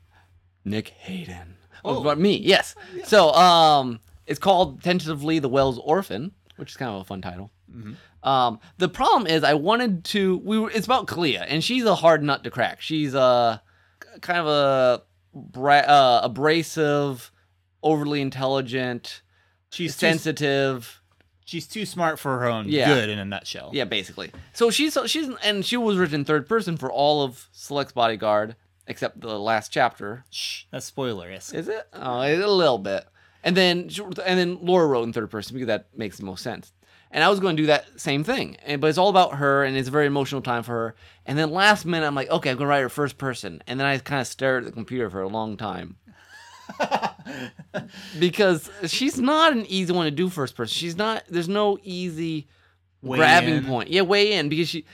Nick Hayden. Oh, but me, yes. So, um, it's called tentatively The Wells Orphan, which is kind of a fun title. Um, the problem is, I wanted to. We were. It's about Kalia, and she's a hard nut to crack. She's a kind of a bra- uh, abrasive, overly intelligent, She's sensitive. she's too smart for her own Yeah. good in a nutshell. Yeah, basically. So she's she's and she was written third person for all of Select's Bodyguard except the last chapter. Shh, that's spoilerish. Is it? Oh, a little bit. And then and then Laura wrote in third person because that makes the most sense. And I was going to do that same thing, and, but it's all about her, and it's a very emotional time for her. And then last minute, I'm like, okay, I'm going to write her first person, and then I kind of stared at the computer for a long time. <laughs> because she's not an easy one to do first person. She's not. There's no easy Way grabbing in. point. Yeah, way in because she.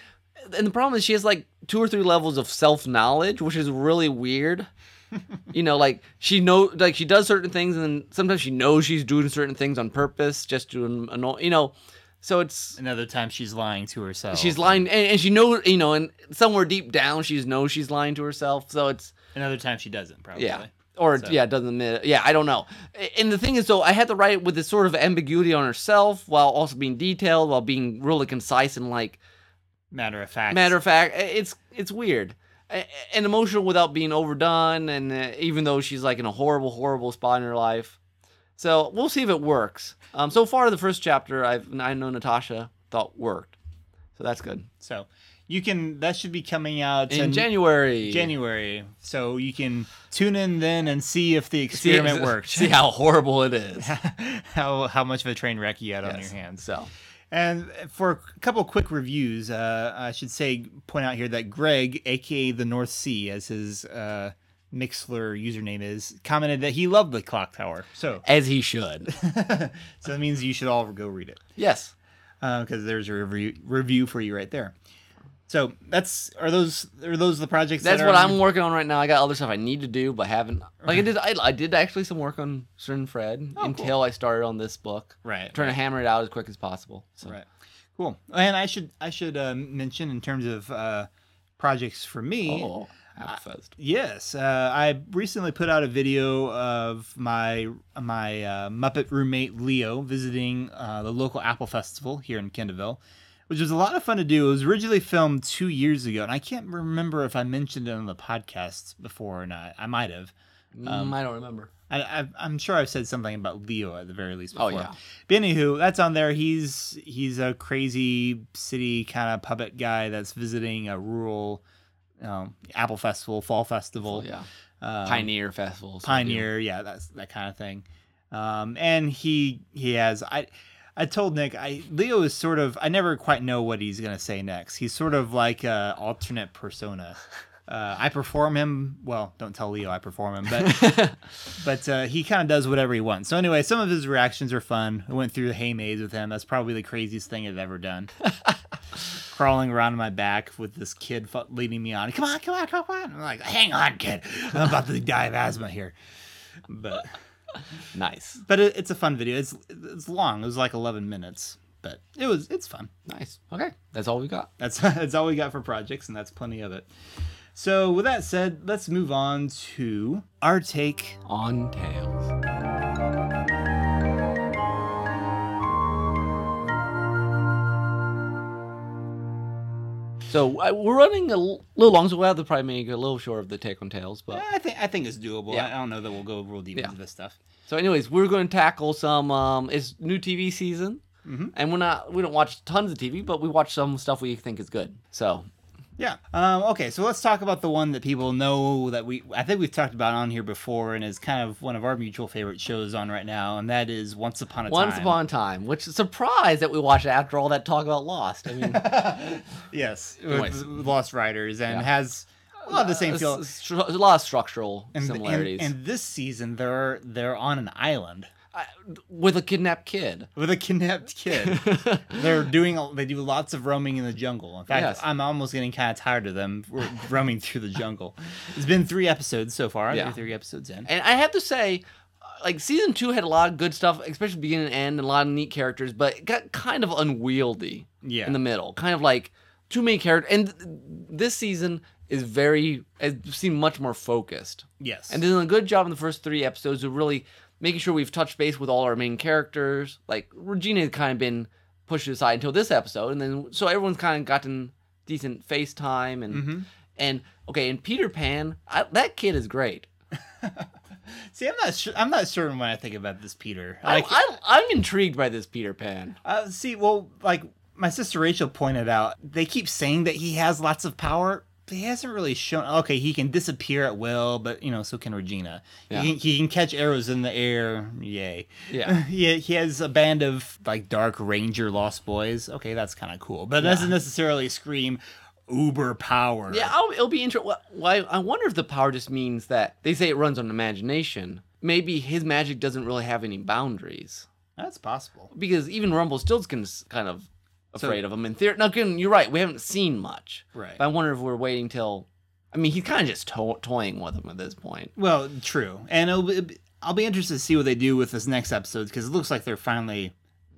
And the problem is she has like two or three levels of self knowledge, which is really weird. <laughs> you know, like she know, like she does certain things, and then sometimes she knows she's doing certain things on purpose just to annoy. You know, so it's Another time she's lying to herself. she's lying, and, and she knows. You know, and somewhere deep down she knows she's lying to herself. So it's Another time she doesn't, probably. yeah. Or So- yeah, doesn't admit. Yeah, I don't know. And the thing is, though, I had to write with this sort of ambiguity on herself, while also being detailed, while being really concise and like Matter of fact. matter of fact. It's it's weird and emotional without being overdone. And uh, even though she's like in a horrible, horrible spot in her life, so we'll see if it works. Um, so far, the first chapter I've I know Natasha thought worked, so that's good. So you can that should be coming out In January, January. So you can tune in then and see if the See- experiment works. See how horrible it is. <laughs> how how much of a train wreck you had on your hands. So. And for a couple quick reviews, uh, I should say point out here that Greg, aka the North Sea, as his uh, Mixlr username is, commented that he loved the Clock Tower. So <laughs> As he should. so that means you should all go read it yes. because there's a review review for you right there. So that's are those are those the projects? That's that are what I'm working on right now. I got other stuff I need to do, but haven't. Like I did, I, I did actually some work on and Fred until I started on this book. Right, I'm trying to hammer it out as quick as possible. So. Right. Cool. And I should I should uh, mention in terms of uh, projects for me. Oh, Appfest. Yes, uh, I recently put out a video of my my uh, Muppet roommate Leo visiting uh, the local Apple Festival here in Kendallville, which was a lot of fun to do. It was originally filmed two years ago, and I can't remember if I mentioned it on the podcast before or not. I might have. Um, I don't remember. I, I'm sure I've said something about Leo at the very least. Oh, Before. yeah. But anywho, that's on there. He's he's a crazy city kind of puppet guy that's visiting a rural um, Apple Festival, Fall Festival, yeah. um, Pioneer Festival. so Pioneer, yeah, that's that kind of thing. Um, and he he has I. I told Nick, I Leo is sort of I never quite know what he's gonna say next. He's sort of like a alternate persona. <laughs> Uh, I perform him. Well, don't tell Leo I perform him, but <laughs> but uh, he kind of does whatever he wants. So anyway, some of his reactions are fun. I went through the hay maze with him. That's probably the craziest thing I've ever done. <laughs> Crawling around my back with this kid leading me on. Come on, come on, come on! I'm like, hang on, kid. I'm about to die of asthma here. But <laughs> Nice. but it, it's a fun video. It's it's long. It was like 11 minutes, but it was it's fun. Nice. Okay. That's all we got. That's that's all we got for projects, and that's plenty of it. So with that said, let's move on to our take On Tales. So I, we're running a l- little long, so we'll have to probably make a little short of the take on Tales. But I think I think it's doable. Yeah. I, don't know that we'll go real deep Yeah. into this stuff. So, anyways, we're going to tackle some. Um, it's new TV season, and we're not. We don't watch tons of TV, but we watch some stuff we think is good. So, Yeah. Um, okay, so let's talk about the one that people know that we I think we've talked about on here before, and is kind of one of our mutual favorite shows on right now, and that is Once Upon a Once Time. Once Upon a Time, which is surprised that we watched it after all that talk about Lost. I mean, <laughs> yes, Anyways. with Lost Riders, and Yeah. has a lot of the same a, feel. a lot of structural And, and, similarities and this season, they're they're on an island with a kidnapped kid. with a kidnapped kid. <laughs> they're doing they do lots of roaming in the jungle. In fact, Yes. I'm almost getting kind of tired of them <laughs> roaming through the jungle. It's been three episodes so far. Yeah. Three episodes in. And I have to say, uh, like season two had a lot of good stuff, especially beginning and end, and a lot of neat characters, but it got kind of unwieldy Yeah. in the middle. Kind of like too many characters. And th- this season is very, it seemed much more focused. Yes. And they did a good job in the first three episodes of really making sure we've touched base with all our main characters. Like Regina had kind of been pushed aside until this episode, and then so everyone's kind of gotten decent face time and Mm-hmm. and okay. And Peter Pan, I, that kid is great. <laughs> See, I'm not sure. I'm not certain when I think about this Peter. I, Like, I, I'm intrigued by this Peter Pan. Uh, see, well, like my sister Rachel pointed out, they keep saying that he has lots of power. He hasn't really shown. Okay, he can disappear at will, but you know, so can Regina. Yeah. He, can, he can catch arrows in the air. Yay! Yeah. <laughs> he he has a band of like dark ranger lost boys. Okay, that's kind of cool, but it doesn't necessarily scream uber power. Yeah, I'll, it'll be interesting. Why? I wonder if the power just means that they say it runs on imagination. Maybe his magic doesn't really have any boundaries that's possible. because even Rumble Rumpelstiltskin's kind of afraid of him. In theory, now again, you're right. We haven't seen much. Right. But I wonder if we're waiting till. I mean, he's kind of just to- toying with him at this point. Well, true, and it'll be, I'll be interested to see what they do with this next episode because it looks like they're finally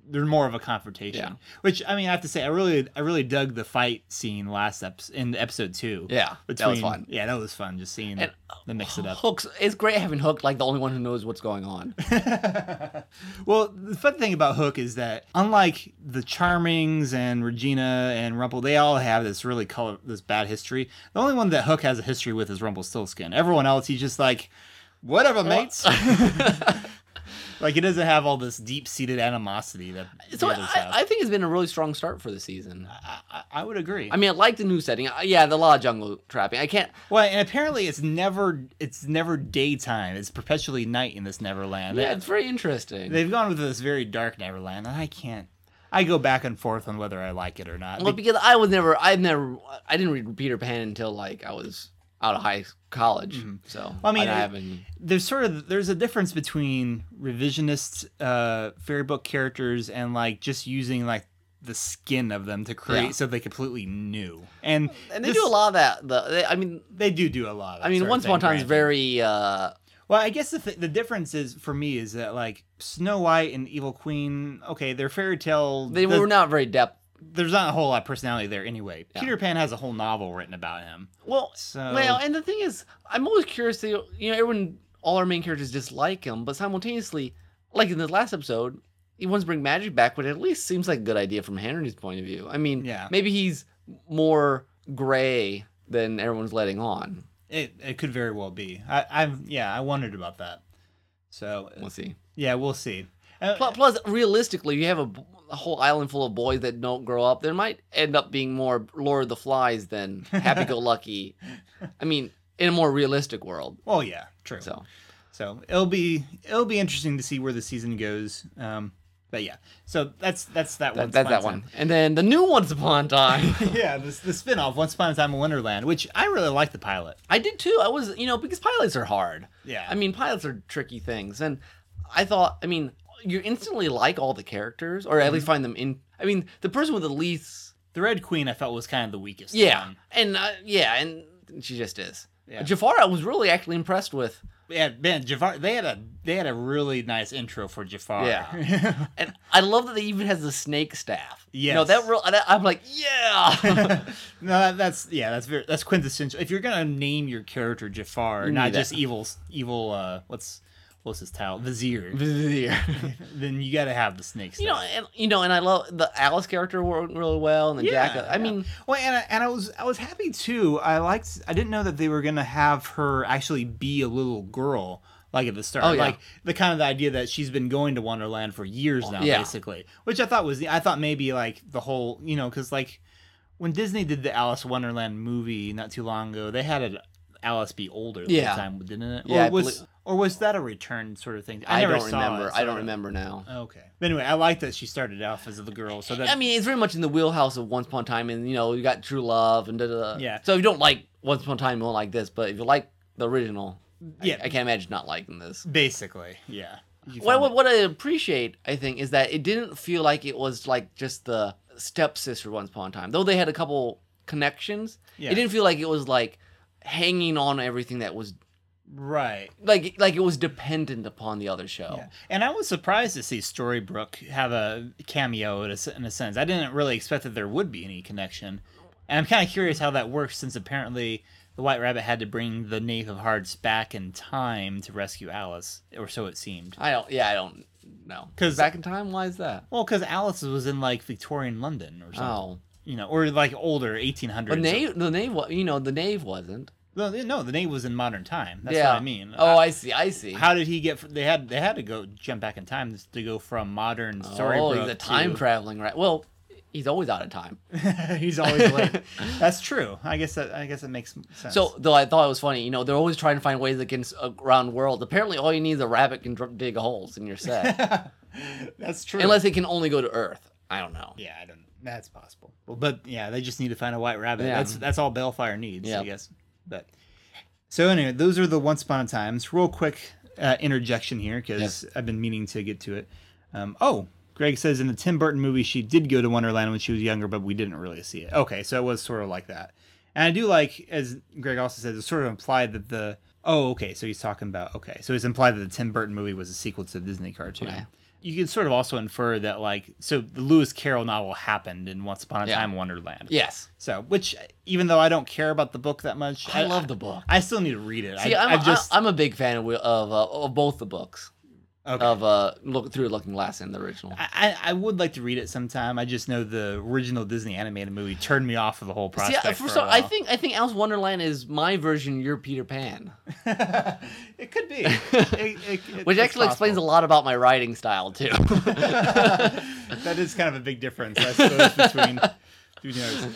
they're more of a confrontation. Yeah. Which I mean, I have to say, I really I really dug the fight scene last episode in episode two. Yeah, that was fun. Yeah, that was fun. Just seeing And- them mix it up. Hooks. It's great having Hook like the only one who knows what's going on. <laughs> well, the fun thing about Hook is that unlike the Charmings and Regina and Rumple, they all have this really color this bad history. The only one that Hook has a history with is Rumpelstiltskin. Everyone else, he's just like, whatever, mates. <laughs> <laughs> like he doesn't have all this deep seated animosity that so I. I think it's been a really strong start for the season. I, I, I would agree. I mean, I like the new setting. Uh, Yeah, the law of jungle trapping. I can't. well, and apparently it's never it's never daytime. It's perpetually night in this Neverland. Yeah, it's very interesting. They've gone with this very dark Neverland, and I can't. I go back and forth on whether I like it or not. Well, because I was never, I've never, I didn't read Peter Pan until like I was out of high college. So Mm-hmm. I mean, I haven't. there's sort of there's a difference between revisionist uh, fairy book characters and like just using like the skin of them to create Yeah. something completely new. And And they this- do a lot of that. The, they, I mean, They do do a lot. Of that I mean, Once Upon a Time is very. uh Well, I guess the th- the difference is for me is that like Snow White and Evil Queen, okay, they're fairy tale. They the- were not very depth. There's not a whole lot of personality there anyway. Yeah. Peter Pan has a whole novel written about him. Well, So- well, and the thing is, I'm always curious. To, you know, everyone, all our main characters dislike him, but simultaneously, like in the last episode, he wants to bring magic back, but it at least seems like a good idea from Henry's point of view. I mean, Yeah. maybe he's more gray than everyone's letting on. It it could very well be. I I've yeah I wondered about that. So We'll see. yeah, we'll see. Uh, plus, realistically, you have a, a whole island full of boys that don't grow up. There might end up being more Lord of the Flies than <laughs> Happy Go Lucky. I mean, in a more realistic world. well, yeah, true. So, So it'll be it'll be interesting to see where the season goes. Um, but yeah, so that's that's that one. that, that's that one. And then the new Once Upon a Time. <laughs> yeah, the, the spin-off Once Upon a Time in Wonderland, which I really like the pilot. I did too. I was, you know, because pilots are hard. Yeah. I mean, pilots are tricky things. And I thought, I mean, you instantly like all the characters, or at Mm-hmm. least find them in. I mean, the person with the least. The Red Queen I felt was kind of the weakest. Yeah. one. And, uh, yeah, and she just is. Yeah. Jafar, I was really actually impressed with. Yeah, man, Jafar. They had a they had a really nice intro for Jafar. Yeah. <laughs> And I love that they even has the snake staff. Yeah, Yes. that real. that- I'm like, yeah. <laughs> no, that, that's yeah, that's very that's quintessential. If you're gonna name your character Jafar, not just evil evil. uh What's what's his title? Vizier. <laughs> Vizier. <laughs> then you got to have the snakes. you know, and you know, and I love the Alice character worked really well, and the Jack. I mean, well, and I, and I was I was happy too. I liked. I didn't know that they were gonna have her actually be a little girl. Like at the start, Oh, yeah. like the kind of the idea that she's been going to Wonderland for years oh, now, Yeah. basically. Which I thought was, I thought maybe like the whole, you know, because like when Disney did the Alice Wonderland movie not too long ago, they had it Alice be older the Yeah. whole time, didn't it? Yeah, or was or was that a return sort of thing? I, never don't saw remember. it, I don't remember now. Okay, but anyway, I like that she started off as the girl. So that I mean, it's very much in the wheelhouse of Once Upon a Time, and you know, you got True Love and da da. Yeah. So if you don't like Once Upon a Time, you won't like this. But if you like the original, Yeah. I, can't imagine not liking this. basically, yeah. What, what, what I appreciate, I think, is that it didn't feel like it was like just the stepsister Once Upon a Time. Though they had a couple connections, Yeah. it didn't feel like it was like hanging on everything that was right. like like it was dependent upon the other show. Yeah. And I was surprised to see Storybrooke have a cameo in a, in a sense. I didn't really expect that there would be any connection. And I'm kind of curious how that works since apparently the White Rabbit had to bring the Knave of Hearts back in time to rescue Alice, or so it seemed. I don't. Yeah, I don't know because back in time, why is that? Well, because Alice was in like Victorian London or something, Oh, you know, or like older 1800s. the knave. The knave. wa- You know, the knave wasn't. No, no, the Knave was in modern time. That's yeah. what I mean. Oh, Uh, I see. I see. How did he get? They had they had to go jump back in time to go from modern Storybrooke. oh, he's a time to- traveling right. Well, he's always out of time. <laughs> he's always late. <laughs> That's true. I guess that I guess it makes sense. So, though I thought it was funny, you know, they're always trying to find ways against around world. Apparently, all you need is a rabbit can dig holes in your set, <laughs> that's true. unless it can only go to Earth. I don't know. yeah, I don't. That's possible. Well, but yeah, they just need to find a white rabbit. Yeah. That's that's all Baelfire needs, Yeah. I guess. But so anyway, those are the Once Upon a Times. Real quick uh, interjection here because. I've been meaning to get to it. Um, oh, Greg says in the Tim Burton movie she did go to Wonderland when she was younger, but we didn't really see it. Okay, so it was sort of like that. And I do like, as Greg also says, it's sort of implied that the oh, okay, so he's talking about okay, so it's implied that the Tim Burton movie was a sequel to the Disney cartoon. Okay. You can sort of also infer that like so the Lewis Carroll novel happened in Once Upon a Yeah. Time Wonderland. Yes. So, which even though I don't care about the book that much, I love the book. I still need to read it. See, I, I'm, I've just I, am a big fan of of, uh, of both the books okay. of uh look through a Looking Glass in the original. I, I would like to read it sometime. I just know the original Disney animated movie turned me off of the whole See, prospect. I, for first a of I think I think Alice Wonderland is my version. You're Peter Pan, <laughs> it could be, <laughs> It- it- it- which actually explains a lot about my writing style too. <laughs> that is kind of a big difference, I suppose, between between ours.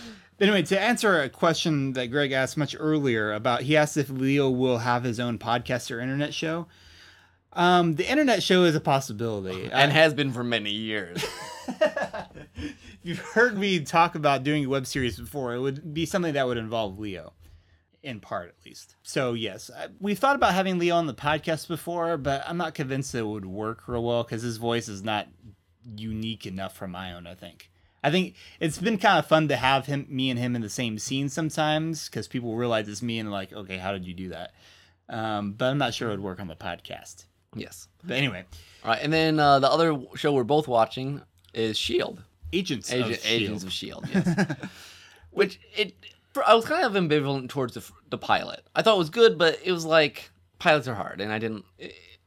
Anyway, to answer a question that Greg asked much earlier about, he asked if Leo will have his own podcast or internet show. Um, the internet show is a possibility. and I- has been for many years. <laughs> you've heard me talk about doing a web series before, it would be something that would involve Leo, in part at least. So yes, we've thought about having Leo on the podcast before, but I'm not convinced it would work real well because his voice is not unique enough for my own. I think. I think it's been kind of fun to have him, me and him in the same scene sometimes because people realize it's me and like, okay, how did you do that? Um, but I'm not sure it would work on the podcast. Yes. But anyway, All right, and then uh, the other show we're both watching is Shield. agents, Agent, of Agents Shield. of Shield. Yes. <laughs> Which it, for, I was kind of ambivalent towards the, the pilot. I thought it was good, but it was like pilots are hard, and I didn't,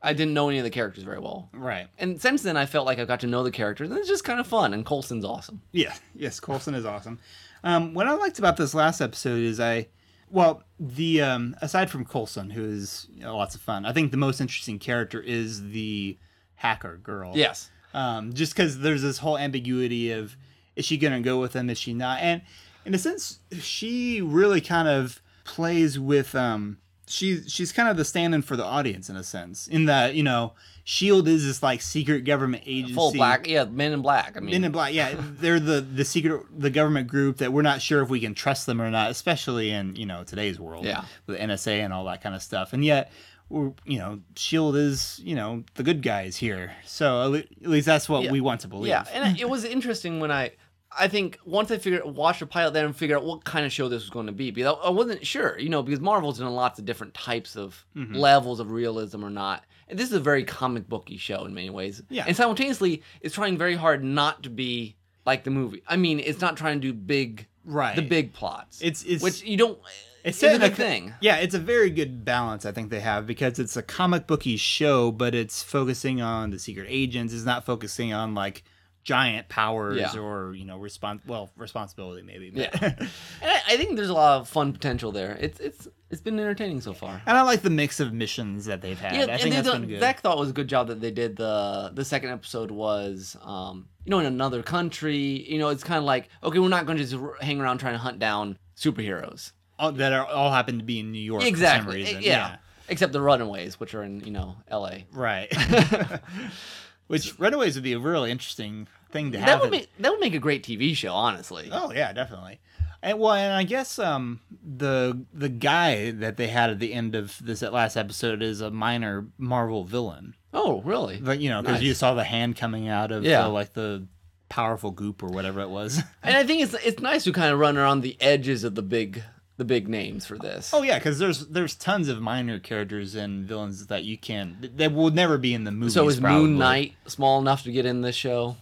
I didn't know any of the characters very well. right. And since then, I felt like I got to know the characters, and it's just kind of fun. And Coulson's awesome. Yeah, yes, Coulson is awesome. Um, what I liked about this last episode is I, well, the um, aside from Coulson, who is you know, lots of fun, I think the most interesting character is the hacker girl. Yes. Um, just because there's this whole ambiguity of is she gonna go with him, is she not? And in a sense, she really kind of plays with um. She's she's kind of the stand-in for the audience in a sense, in that you know, Shield is this like secret government agency, Full black. Yeah, Men in Black. I mean, Men in Black, yeah, they're the the secret the government group that we're not sure if we can trust them or not, especially in you know today's world, Yeah. with NSA and all that kind of stuff. And yet, we're you know Shield is you know the good guys here, so at at least that's what Yeah. we want to believe. Yeah, and it was interesting when I, I think once I figured watch the pilot, then figure out what kind of show this was going to be because I wasn't sure, you know, because Marvel's done lots of different types of Mm-hmm. levels of realism or not. And this is a very comic booky show in many ways. Yeah. and simultaneously, it's trying very hard not to be like the movie. I mean, it's not trying to do big, Right. the big plots. It's- it's- which you don't. It's It's a setting good a- thing. Yeah, it's a very good balance I think they have because it's a comic booky show, but it's focusing on the secret agents. It's not focusing on like giant powers Yeah. or you know respons well responsibility maybe. but- Yeah. <laughs> And I, I think there's a lot of fun potential there. It's it's it's been entertaining so far. and I like the mix of missions that they've had. Yeah, I think that's done- been good. Zach thought it was a good job that they did the the second episode was um you know in another country you know it's kind of like okay we're not going to just hang around trying to hunt down superheroes all, that are all happen to be in New York exactly for some reason. yeah. except the Runaways which are in you know L.A. right. <laughs> <laughs> Which Runaways would be a really interesting thing to have. That would make that would make a great TV show honestly. Oh yeah, definitely. And well, and I guess um the the guy that they had at the end of this last episode is a minor Marvel villain. Oh really? But you know, because Nice. you saw the hand coming out of Yeah. the, like the powerful goop or whatever it was. <laughs> And I think it's it's nice to kind of run around the edges of the big the big names for this. oh yeah, because there's there's tons of minor characters and villains that you can that will never be in the movie. so is Moon Knight small enough to get in this show?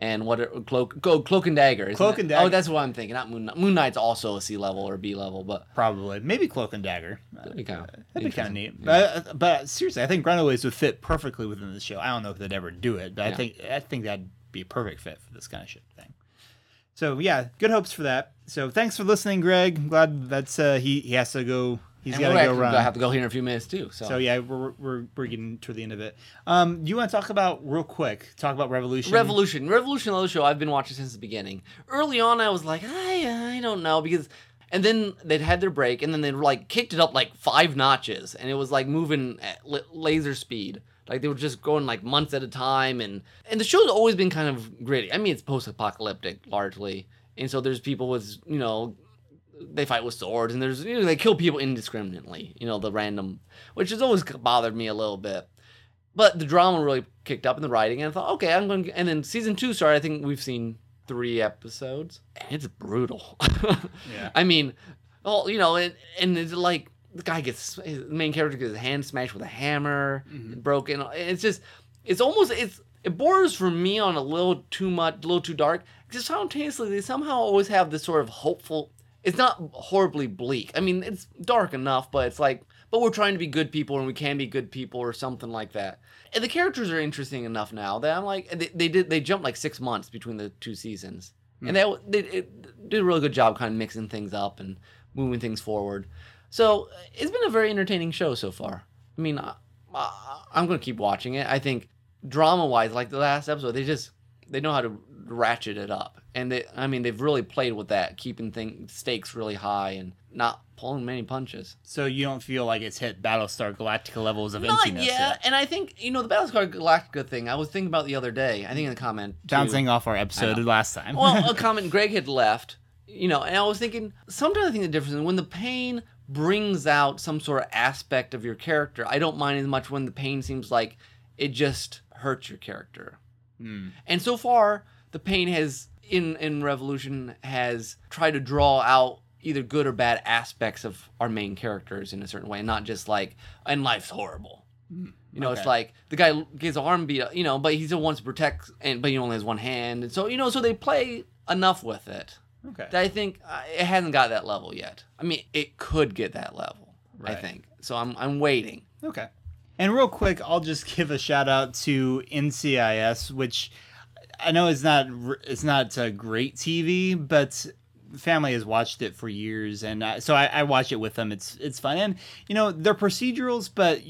and what are, cloak go cloak and dagger. Cloak and Dagger. Oh, that's what I'm thinking. Not Moon Knight. Moon Knight's also a C level or B level, but Probably, maybe Cloak and Dagger. That'd be kind of That'd be kind of neat. But, but seriously, I think Runaways would fit perfectly within the show. I don't know if they'd ever do it, but I think I think that'd be a perfect fit for this kind of shit thing. So yeah, good hopes for that. So thanks for listening, Greg. I'm glad that's uh, he he has to go. He's got to go run. gonna have to go here in a few minutes too. So, So yeah, we're, we're we're getting to the end of it. Um, you want to talk about real quick? Talk about Revolution. Revolution, Revolution, another show I've been watching since the beginning. Early on, I was like, I I don't know because, and then they'd had their break, and then they like kicked it up like five notches, and it was like moving at laser speed. Like they were just going like months at a time, and and the show's always been kind of gritty. I mean, it's post-apocalyptic largely, and so there's people with you know they fight with swords and there's you know they kill people indiscriminately you know the random which has always bothered me a little bit. But the drama really kicked up in the writing and i thought okay i'm going to and then season two started. I think we've seen three episodes. And it's brutal. <laughs> Yeah. i mean well you know and, and it's like the guy gets the main character gets his hand smashed with a hammer mm-hmm. broken it's just it's almost it's it borders for me on a little too much a little too dark just simultaneously they somehow always have this sort of hopeful it's not horribly bleak i mean it's dark enough but it's like but we're trying to be good people and we can be good people or something like that. And the characters are interesting enough now that i'm like they, they did they jumped like six months between the two seasons. And hmm. they, they it, did a really good job kind of mixing things up and moving things forward so uh, it's been a very entertaining show so far i mean I, I, i'm going to keep watching it i think drama wise like the last episode they just they know how to ratchet it up and they i mean they've really played with that keeping things stakes really high and not pulling many punches So you don't feel like it's hit Battlestar Galactica levels of not emptiness yet. and i think you know the battlestar galactica thing i was thinking about the other day i think in the comment too. Bouncing off our episode last time. well, a <laughs> comment Greg had left, you know, and I was thinking sometimes I think the difference is when the pain brings out some sort of aspect of your character. I don't mind as much when the pain seems like it just hurts your character. Hmm. And so far, the pain has in in Revolution has tried to draw out either good or bad aspects of our main characters in a certain way, and not just like and life's horrible. Hmm. You know, it's like the guy gets arm beat, you know, but he still wants to protect, and but he only has one hand, and so you know, so they play enough with it okay. I think uh, it hasn't got that level yet. I mean, it could get that level, I think. So I'm I'm waiting. Okay. And real quick, I'll just <laughs> give a shout out to NCIS, which I know is not it's not a great TV, but family has watched it for years, and uh, so I, I watch it with them. It's it's fun, and you know they're procedurals, but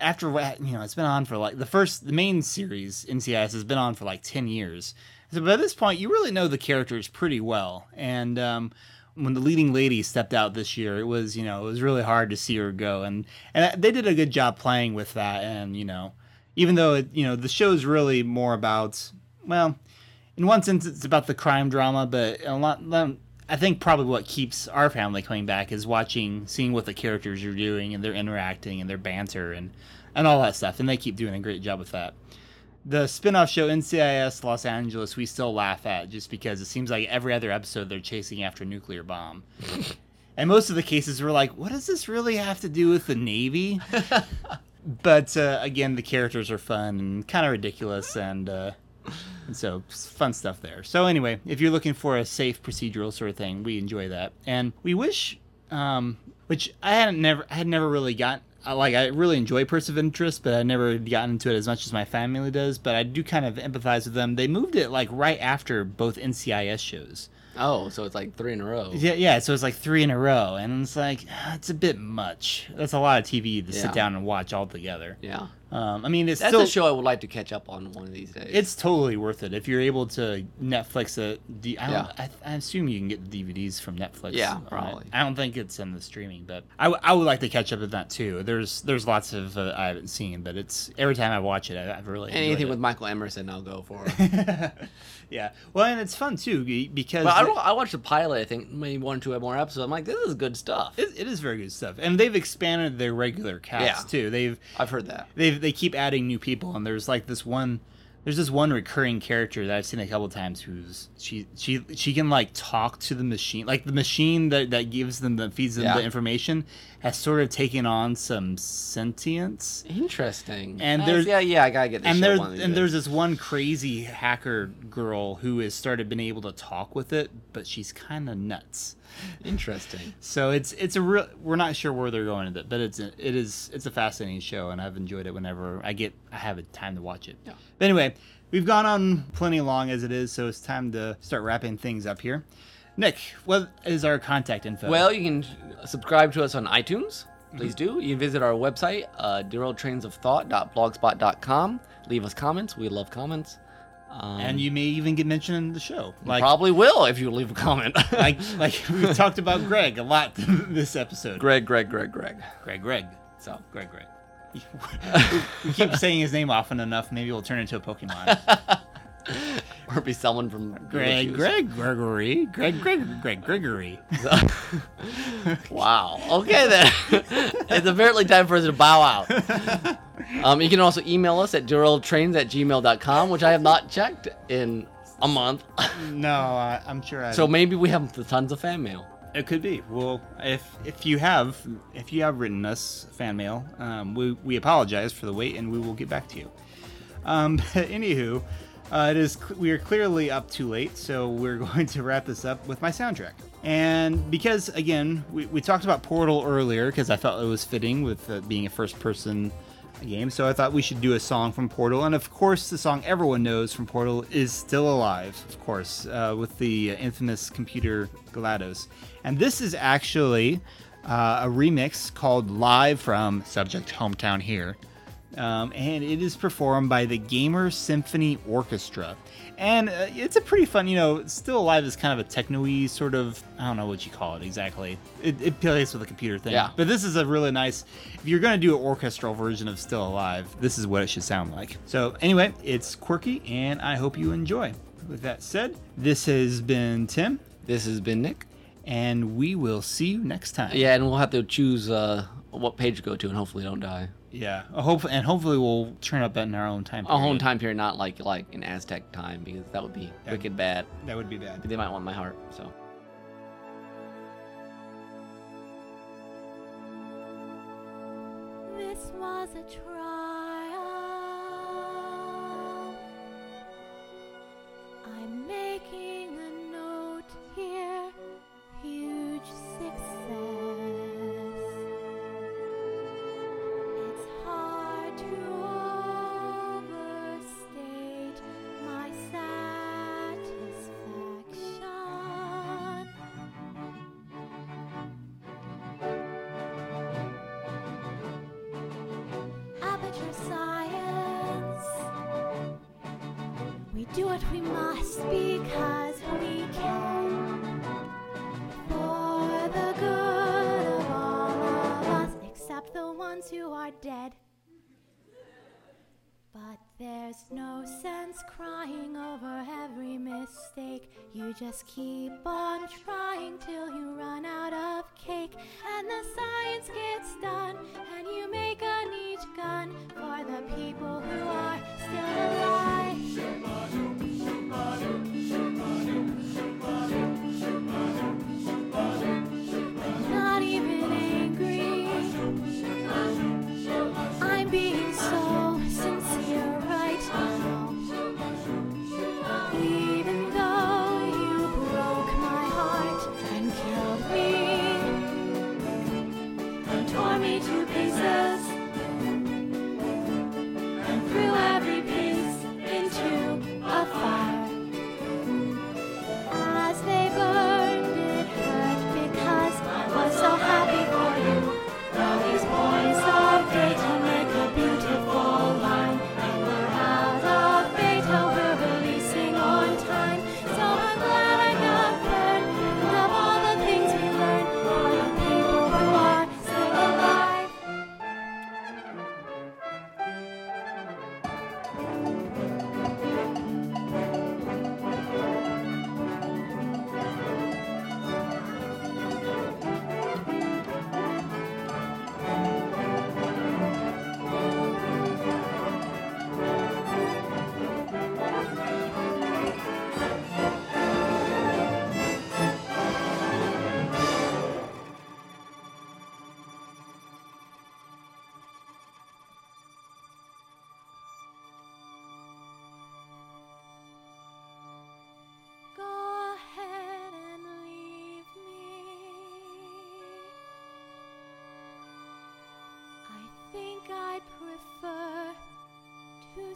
after what you know, it's been on for like the first the main series NCIS has been on for like ten years. So by this point, you really know the characters pretty well, and um, when the leading lady stepped out this year, it was you know it was really hard to see her go, and and they did a good job playing with that, and you know even though it, you know the show's really more about well, in one sense it's about the crime drama, but a lot. I think probably what keeps our family coming back is watching, seeing what the characters are doing and they're interacting and their banter and and all that stuff, and they keep doing a great job with that. The spin-off show NCIS Los Angeles, we still laugh at just because it seems like every other episode they're chasing after a nuclear bomb. <laughs> And most of the cases were like, what does this really have to do with the Navy? <laughs> but uh, again, the characters are fun and kind of ridiculous, and, uh, and so fun stuff there. So anyway, if you're looking for a safe procedural sort of thing, we enjoy that, and we wish, um, which I hadn't never, I had never really got. I- Like I really enjoy Person of Interest, but I never gotten into it as much as my family does. But I do kind of empathize with them. They moved it like right after both NCIS shows. Oh, so it's like three in a row. Yeah, yeah. So it's like three in a row, and it's like it's a bit much. That's a lot of TV to Yeah. sit down and watch all together. Yeah. Um, I mean, it's That's still a show I would like to catch up on one of these days. it's totally worth it if you're able to Netflix it. D- I, don't, Yeah. I, I assume you can get the DVDs from Netflix. Yeah, on it. probably. I don't think it's in the streaming, but I, w- I would like to catch up with that too. There's there's lots of uh, I haven't seen, but it's every time I watch it, I, I've really anything it. with Michael Emerson, I'll go for. <laughs> yeah. Well, and it's fun too because but I, I watched the pilot. I think maybe one or two more episodes. I'm like, this is good stuff. it, it is very good stuff, and they've expanded their regular cast Yeah. too. They've I've heard that. they they keep adding new people and there's like this one there's this one recurring character that I've seen a couple times who's she she she can like talk to the machine like the machine that, that gives them the feeds them Yeah. the information has sort of taken on some sentience Interesting. And there's- yeah, yeah, I gotta get this and there's one of these and days. there's this one crazy hacker girl who has started been able to talk with it but she's kind of nuts interesting. so it's it's a real we're not sure where they're going with it but it's a, it is it's a fascinating show and I've enjoyed it whenever I get I have a time to watch it Yeah. But anyway we've gone on plenty long as it is so it's time to start wrapping things up here Nick what is our contact info Well, you can subscribe to us on iTunes. Please do. You can visit our website, uh, derailedtrainsofthought.blogspot.com. Leave us comments. We love comments. Um, and you may even get mentioned in the show like probably will if you leave a comment. <laughs> like <laughs> like we talked about Greg a lot <laughs> this episode Greg, Greg, Greg, Greg. Greg Greg So Greg Greg. We keep saying his name often enough, maybe we'll turn into a Pokemon. <laughs> or be someone from Greg, Greg, Gregory, Greg, Greg, Greg, Gregory. <laughs> Wow. Okay then. <laughs> it's apparently time for us to bow out. Um, you can also email us at derailedtrains at gmail.com, which I have not checked in a month. No, I, I'm sure I. so maybe we have tons of fan mail. It could be. Well, if if you have if you have written us fan mail, um, we we apologize for the wait, and we will get back to you. Um, <laughs> but anywho, uh, it is we are clearly up too late, so we're <laughs> going to wrap this up with my soundtrack. And because again, we, we talked about Portal earlier, because I felt it was fitting with uh, being a first-person game, so I thought we should do a song from Portal. And of course, the song everyone knows from Portal is "Still Alive," of course, uh, with the infamous computer GLaDOS. And this is actually uh, a remix called "Live" from Subject Hometown here um, and it is performed by the Gamer Symphony Orchestra. And uh, it's a pretty fun, you know, Still Alive is kind of a techno-y sort of, I don't know what you call it exactly. It, it plays with a computer thing. Yeah. But this is a really nice, if you're going to do an orchestral version of Still Alive, this is what it should sound like. So anyway, it's quirky, and I hope you enjoy. With that said, this has been Tim, This has been Nick. And we will see you next time. Yeah, and we'll have to choose uh, what page to go to, and hopefully don't die. Yeah. I Hope, and hopefully we'll turn up in our own time. Our own time period, not like like an Aztec time, because that would be Yeah. wicked bad. That would be bad. They might want my heart. So. This was a trial. Do what we must because we can. For the good of all of us, except the ones who are dead. But there's no sense crying over every mistake. You just keep on trying till you run out of cake. And the science gets done, and you make a neat gun for the people who are still alive.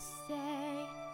say.